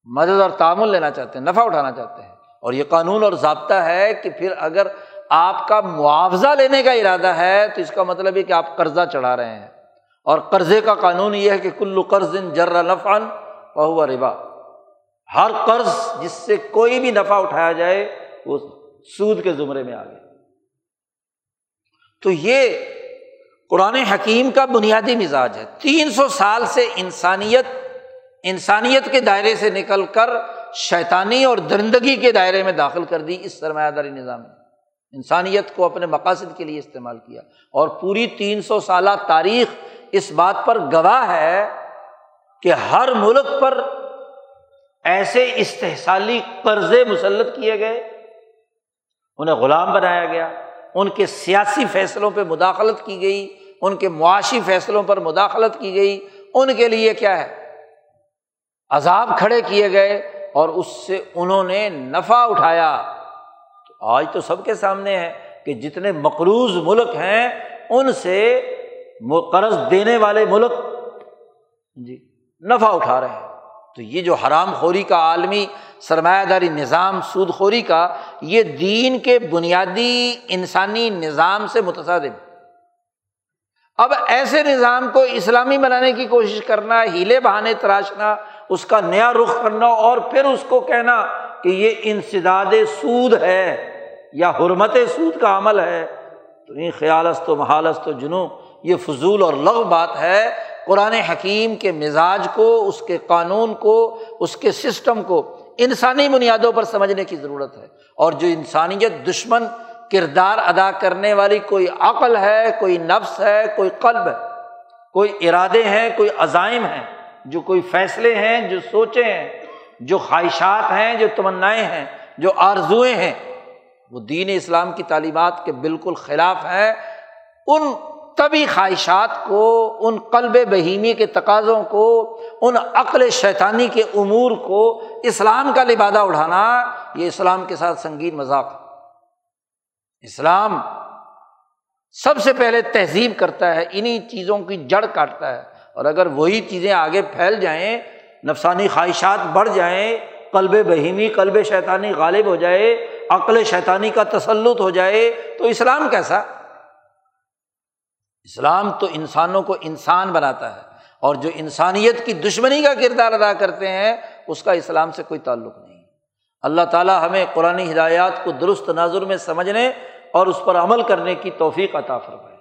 مدد اور تعامل لینا چاہتے ہیں، نفع اٹھانا چاہتے ہیں۔ اور یہ قانون اور ضابطہ ہے کہ پھر اگر آپ کا معاوضہ لینے کا ارادہ ہے تو اس کا مطلب ہے کہ آپ قرضہ چڑھا رہے ہیں۔ اور قرضے کا قانون یہ ہے کہ کلو قرض جر نفعن ہوا ربا۔ ہر قرض جس سے کوئی بھی نفع اٹھایا جائے وہ سود کے زمرے میں آ گئے۔ تو یہ قرآن حکیم کا بنیادی مزاج ہے۔ تین سو سال سے انسانیت انسانیت کے دائرے سے نکل کر شیطانی اور درندگی کے دائرے میں داخل کر دی اس سرمایہ داری نظام نے۔ انسانیت کو اپنے مقاصد کے لیے استعمال کیا۔ اور پوری تین سو سالہ تاریخ اس بات پر گواہ ہے کہ ہر ملک پر ایسے استحصالی قرضے مسلط کیے گئے انہیں غلام بنایا گیا، ان کے سیاسی فیصلوں پہ مداخلت کی گئی، ان کے معاشی فیصلوں پر مداخلت کی گئی، ان کے لیے کیا ہے؟ عذاب کھڑے کیے گئے اور اس سے انہوں نے نفع اٹھایا۔ تو آج تو سب کے سامنے ہے کہ جتنے مقروض ملک ہیں، ان سے قرض دینے والے ملک جی نفع اٹھا رہے ہیں۔ تو یہ جو حرام خوری کا عالمی سرمایہ داری نظام، سود خوری کا، یہ دین کے بنیادی انسانی نظام سے متصادم۔ اب ایسے نظام کو اسلامی بنانے کی کوشش کرنا، ہیلے بہانے تراشنا، اس کا نیا رخ کرنا اور پھر اس کو کہنا کہ یہ انسداد سود ہے یا حرمت سود کا عمل ہے۔ تو یہ خیال است و محالست و جنو، یہ فضول اور لغ بات ہے۔ قرآن حکیم کے مزاج کو، اس کے قانون کو، اس کے سسٹم کو انسانی بنیادوں پر سمجھنے کی ضرورت ہے۔ اور جو انسانیت دشمن کردار ادا کرنے والی کوئی عقل ہے، کوئی نفس ہے، کوئی قلب ہے، کوئی ارادے ہیں، کوئی عزائم ہیں، جو کوئی فیصلے ہیں، جو سوچے ہیں، جو خواہشات ہیں، جو تمنائیں ہیں، جو آرزوئیں ہیں، وہ دین اسلام کی تعلیمات کے بالکل خلاف ہیں۔ ان طبی خواہشات کو، ان قلب بہیمی کے تقاضوں کو، ان عقل شیطانی کے امور کو اسلام کا لبادہ اڑھانا یہ اسلام کے ساتھ سنگین مذاق اسلام سب سے پہلے تہذیب کرتا ہے انہیں چیزوں کی جڑ کاٹتا ہے۔ اور اگر وہی چیزیں آگے پھیل جائیں، نفسانی خواہشات بڑھ جائیں، قلب بہیمی، قلب شیطانی غالب ہو جائے، عقل شیطانی کا تسلط ہو جائے، تو اسلام کیسا؟ اسلام تو انسانوں کو انسان بناتا ہے اور جو انسانیت کی دشمنی کا کردار ادا کرتے ہیں، اس کا اسلام سے کوئی تعلق نہیں۔ اللہ تعالیٰ ہمیں قرآن ہدایات کو درست نظر میں سمجھنے اور اس پر عمل کرنے کی توفیق عطا فرمائے۔